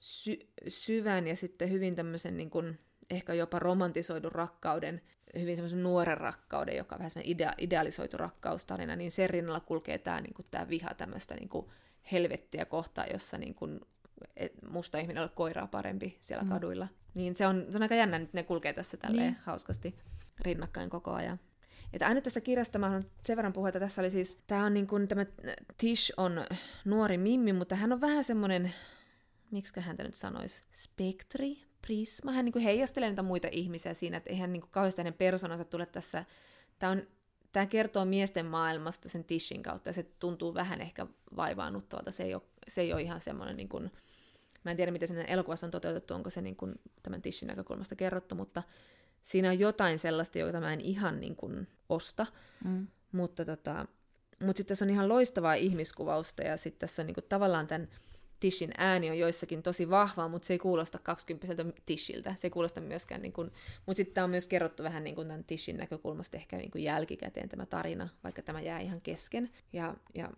sy- syvän ja sitten hyvin tämmöisen niin kuin ehkä jopa romantisoidun rakkauden, hyvin semmoisen nuoren rakkauden, joka on vähän semmoinen idea, idealisoitu rakkaustarina, niin sen rinnalla kulkee tämä niin kuin, tämä viha tämmöistä niin kuin helvettiä kohtaan, jossa niin kuin, musta ihminen ole koiraa parempi siellä mm. kaduilla. Niin se on, se on aika jännä, että ne kulkee tässä tälleen niin. hauskasti rinnakkain koko ajan. Että aina tässä kirjasta mä haluan sen verran puhua, että tässä oli siis, tämä on niin kuin, tämä Tish on nuori mimmi, mutta hän on vähän semmoinen, miksi häntä nyt sanoisi, spektri, prisma. Hän niin kuin heijastelee niitä muita ihmisiä siinä, että eihän niin kuin kauheasti hänen persoonansa tule tässä. Tämä, on, tämä kertoo miesten maailmasta sen Tishin kautta, ja se tuntuu vähän ehkä vaivaannuttavalta. Se ei ole, se ei ole ihan semmoinen, niin kuin, mä en tiedä, miten sen elokuvassa on toteutettu, onko se niin kuin tämän Tishin näkökulmasta kerrottu, mutta siinä on jotain sellaista, jota mä en ihan niin kuin osta, mm. mutta tota, mutta sitten tässä on ihan loistavaa ihmiskuvausta, ja sitten tässä on niin kuin tavallaan tämän Tishin ääni on joissakin tosi vahva, mutta se ei kuulosta 20 Tishiltä. Se ei kuulosta myöskään, niin kuin, mutta sitten tämä on myös kerrottu vähän niin kuin tämän Tishin näkökulmasta ehkä niin kuin jälkikäteen tämä tarina, vaikka tämä jää ihan kesken. Ja, ja,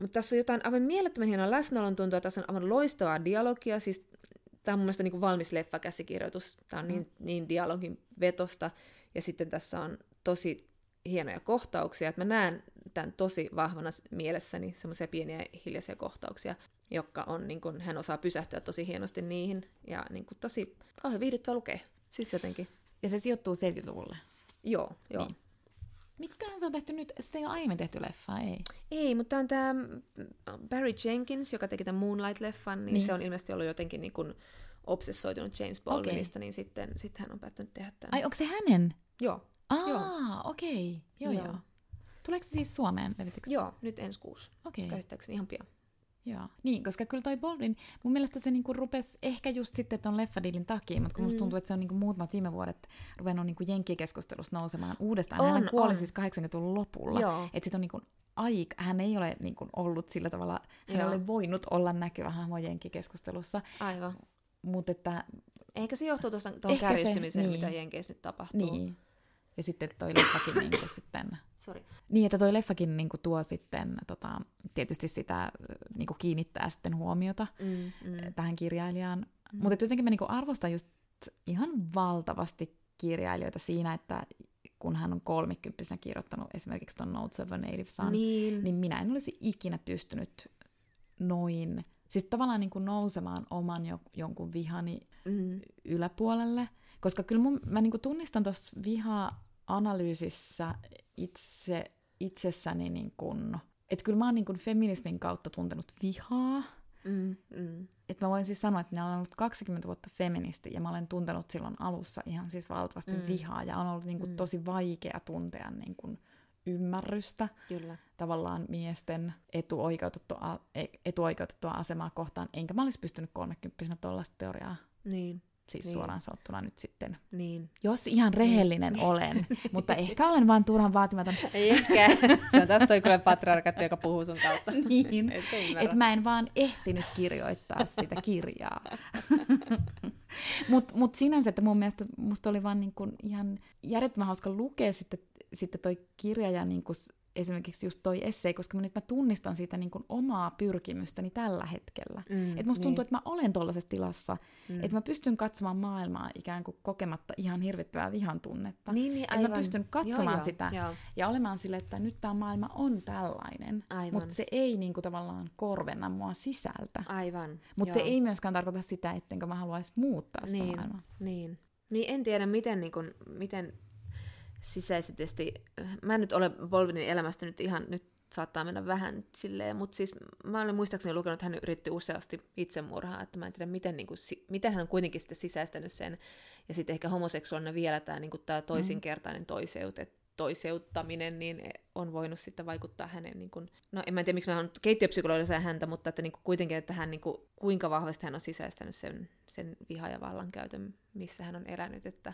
mutta tässä on jotain aivan mielettömän hienoa läsnäolon tuntua, tässä on aivan loistavaa dialogia, siis tämä on mun mielestä niin kuin valmis leffakäsikirjoitus, tämä on niin, mm. niin dialogin vetosta, ja sitten tässä on tosi hienoja kohtauksia, että mä näen tämän tosi vahvana mielessäni, semmoisia pieniä hiljaisia kohtauksia, jotka on, niin kun, hän osaa pysähtyä tosi hienosti niihin, ja niin kun, tosi kauhean viihdyttävä lukea, siis jotenkin. Ja se sijoittuu 70-luvulle. Joo, joo. Niin. Se on tehty nyt? Sitä ei ole aiemmin tehty leffaa, ei. Ei, mutta on tämä Barry Jenkins, joka teki tämän Moonlight-leffan, niin, niin. se on ilmeisesti ollut jotenkin niin kuin obsessoitunut James Baldwinista, okay. niin sitten, sitten hän on päättänyt tehdä tämän. Ai, onko se hänen? Joo. Aa, okei. Okay. Joo, joo, joo. Tuleeko se siis Suomeen levityksi? Joo, nyt ensi kuusi. Okei. Okay. Käsittääkseni ihan pian. Joo, niin, koska kyllä toi Baldwin, mun mielestä se niinku rupesi ehkä just sitten ton leffadilin takia, mutta kun mm. musta tuntuu, että se on niinku muutamat viime vuodet ruvennut niinku jenkkikeskustelussa nousemaan uudestaan. On, hän kuoli on. siis 80-luvun lopulla. Että sit on niinku aika, hän ei ole niinku ollut sillä tavalla, hän ei ole voinut olla näkyvä hahmo jenkkikeskustelussa. Aivan. Mutta että... Ehkä se johtuu tuohon kärjistymiseen, niin. mitä Jenkeissä nyt tapahtuu. Niin. Ja sitten toi leffakin niinku sitten... Sorry. Niin, että toi leffakin niinku tuo sitten tota, tietysti sitä niinku kiinnittää sitten huomiota mm, mm. tähän kirjailijaan. Mm. Mutta jotenkin mä niinku arvostan just ihan valtavasti kirjailijoita siinä, että kun hän on kolmikymppisenä kirjoittanut esimerkiksi ton Notes of a Native Son, niin. niin minä en olisi ikinä pystynyt noin, siis tavallaan niin kuin nousemaan oman jo, jonkun vihani mm. yläpuolelle, koska kyllä mun, mä niin kuin tunnistan tuossa viha-analyysissä itse, itsessäni, niin kuin, että kyllä mä oon niin kuin feminismin kautta tuntenut vihaa, Mm, mm. Että mä voin siis sanoa, että minä olen ollut 20 vuotta feministi ja mä olen tuntenut silloin alussa ihan siis valtavasti mm. vihaa ja on ollut niin kuin mm. tosi vaikea tuntea niin kuin ymmärrystä Kyllä. tavallaan miesten etuoikeutettua, e, etuoikeutettua asemaa kohtaan, enkä mä olisi pystynyt 30 tuollaista teoriaa niin. Siis niin. suoraan sanottuna nyt sitten. Niin. Jos ihan rehellinen niin. olen, (laughs) mutta ehkä olen vaan turhan vaatimaton. Ei ehkä. Se on taas toi kyllä patriarkatti, joka puhuu sun kautta. (laughs) niin. Että mä en vaan ehtinyt kirjoittaa sitä kirjaa. (laughs) Mutta mut sinänsä, että mun mielestä musta oli vaan niinku ihan järjettömän hauska lukea sitten, sitten toi kirja ja niinku esimerkiksi just toi essei, koska mä nyt mä tunnistan siitä niin kuin omaa pyrkimystäni tällä hetkellä. Mm, että musta niin. tuntuu, että mä olen tuollaisessa tilassa, mm. että mä pystyn katsomaan maailmaa ikään kuin kokematta ihan hirvittävää vihan tunnetta. Niin, niin, aivan. Että mä pystyn katsomaan joo, joo, sitä joo. ja olemaan sille, että nyt tämä maailma on tällainen, mutta se ei niin kuin tavallaan korvenna mua sisältä. Aivan. Mutta se ei myöskään tarkoita sitä, ettenkö mä haluaisi muuttaa sitä niin, maailmaa. Niin. Niin en tiedä, miten, niin kun, miten sisäisesti, mä en nyt ole Volvinin elämästä nyt ihan, nyt saattaa mennä vähän silleen, mutta siis mä olen muistaakseni lukenut, että hän yritti useasti itsemurhaa, että mä en tiedä, miten, niin kuin, miten hän on kuitenkin sitten sisäistänyt sen, ja sitten ehkä homoseksuaalinen vielä tämä, niin kuin, tämä toisinkertainen toiseute, toiseuttaminen, niin on voinut sitten vaikuttaa hänen, niin kuin, no en mä tiedä, miksi mä olen keittiöpsykologisena häntä, mutta että niin kuin, kuitenkin, että hän, niin kuin, kuinka vahvasti hän on sisäistänyt sen, sen viha- ja vallankäytön, missä hän on elänyt, että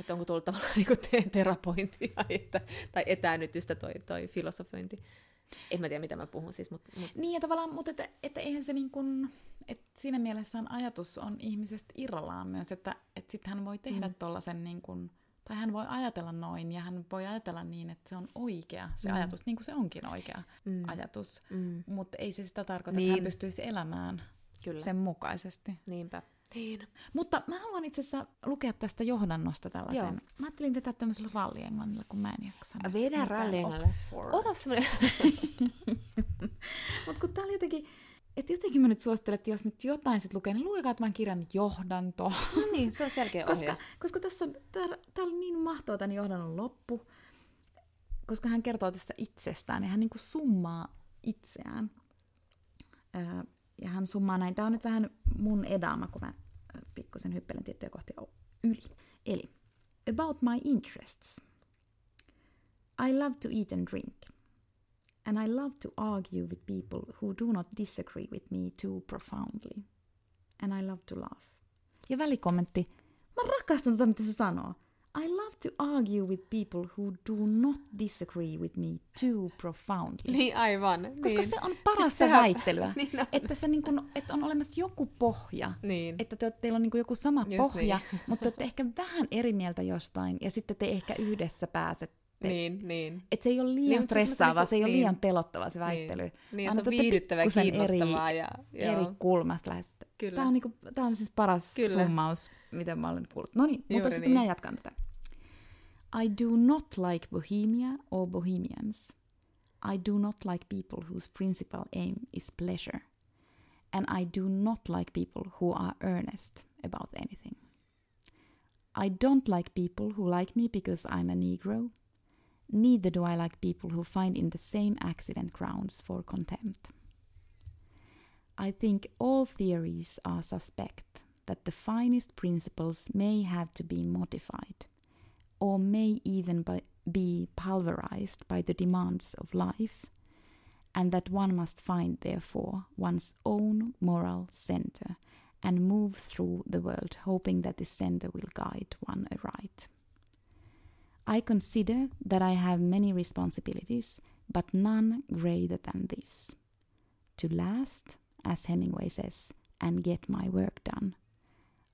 että onko tullut tavallaan niin terapointia että, tai etäännytystä toi, toi filosofointi. En mä tiedä, mitä mä puhun siis. Mut, mut. Niin, ja tavallaan, mutta että, että eihän se niin kuin, että siinä mielessä on ajatus on ihmisestä irrallaan myös, että, että sitten hän voi tehdä mm. tuollaisen niin kuin, tai hän voi ajatella noin, ja hän voi ajatella niin, että se on oikea se mm. ajatus, niin kuin se onkin oikea mm. ajatus. Mm. Mutta ei se sitä tarkoita, niin. että hän niin. pystyisi elämään Kyllä. sen mukaisesti. Niinpä. Niin. Mutta mä haluan itse asiassa lukea tästä johdannosta tällaisen. Joo. Mä ajattelin vetää tämmöisellä rallienglannilla, kun mä en jaksa. Vedä rallienglannilla. Ota semmoinen. (laughs) Mutta kun tää oli jotenkin, että jotenkin mä nyt suosittelen, että jos nyt jotain sit lukee, niin lukekaa tämän kirjan johdanto. No niin, se on selkeä ohje. koska, koska tässä on, tää, tää on niin mahtava tämän johdannon loppu, koska hän kertoo tästä itsestään ja hän niin kuin summaa itseään. Öö, ja hän summaa näin. Tämä on nyt vähän mun edama, kun mä pikkusen hyppelen tiettyjä kohtia yli. Eli, about my interests. I love to eat and drink. And I love to argue with people who do not disagree with me too profoundly. And I love to laugh. Ja välikommentti. Mä rakastan sitä, mitä se sanoo. I love to argue with people who do not disagree with me too profoundly. Niin, aivan. Koska niin. se on paras se väittelyä. (laughs) niin on. Että, se niin kuin, että on olemassa joku pohja. Niin. Että te, teillä on niin joku sama Just pohja, niin. (laughs) mutta te olette ehkä vähän eri mieltä jostain, ja sitten te ehkä yhdessä pääsette niin, niin. Että se ei ole liian niin, stressaavaa, se, se ei niin. ole liian pelottava se väittely. Niin, niin se on viihdyttävää ja kiinnostavaa. Eri, ja, eri kulmasta lähes. Tämä on, niinku, tämä on siis paras Kyllä. summaus, mitä mä olen kuullut. No niin, mutta sitten niin. minä jatkan tätä. I do not like Bohemia or Bohemians. I do not like people whose principal aim is pleasure. And I do not like people who are earnest about anything. I don't like people who like me because I'm a Negro. Neither do I like people who find in the same accident grounds for contempt. I think all theories are suspect that the finest principles may have to be modified, or may even be pulverized by the demands of life, and that one must find, therefore, one's own moral center and move through the world hoping that this center will guide one aright. I consider that I have many responsibilities, but none greater than this to last, as Hemingway says, and get my work done.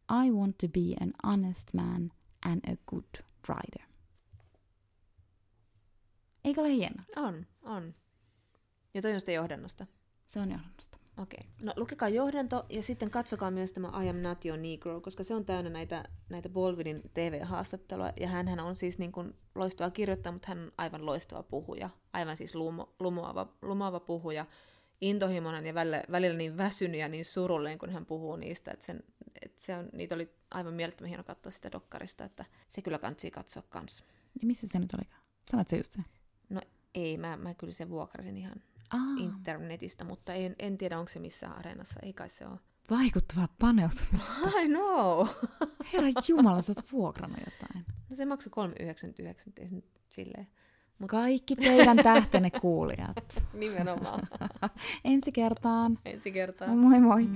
I want to be an honest man and a good writer. Eikö ole hieno? On, on. Ja toi on sitä johdannosta. Se on johdannosta. Okei. Okay. No lukekaa johdanto ja sitten katsokaa myös tämä I am not your negro, koska se on täynnä näitä, näitä Bolvidin TV-haastattelua. Ja hän on siis niin kuin loistava kirjoittaja, mutta hän on aivan loistava puhuja. Aivan siis lumo, lumoava, lumoava puhuja. Intohimoinen ja välillä, välillä niin väsynyt ja niin surullinen, kun hän puhuu niistä. Että, sen, että se on, niitä oli aivan mielettömän hieno katsoa sitä dokkarista, että se kyllä kansi katsoa kanssa. Ja missä se nyt olikaan? Sanot se just se? No ei, mä, mä kyllä sen vuokrasin ihan Aa. internetistä, mutta en, en tiedä, onko se missään areenassa. Ei kai se ole. Vaikuttavaa paneutumista. (laughs) I know! Herra Jumala, sä oot vuokrannut jotain. No se maksoi 3,99, ei se nyt silleen. Kaikki teidän tähtenne kuulijat. (laughs) Nimenomaan. (laughs) Ensi kertaan. Ensi kertaan. Moi moi.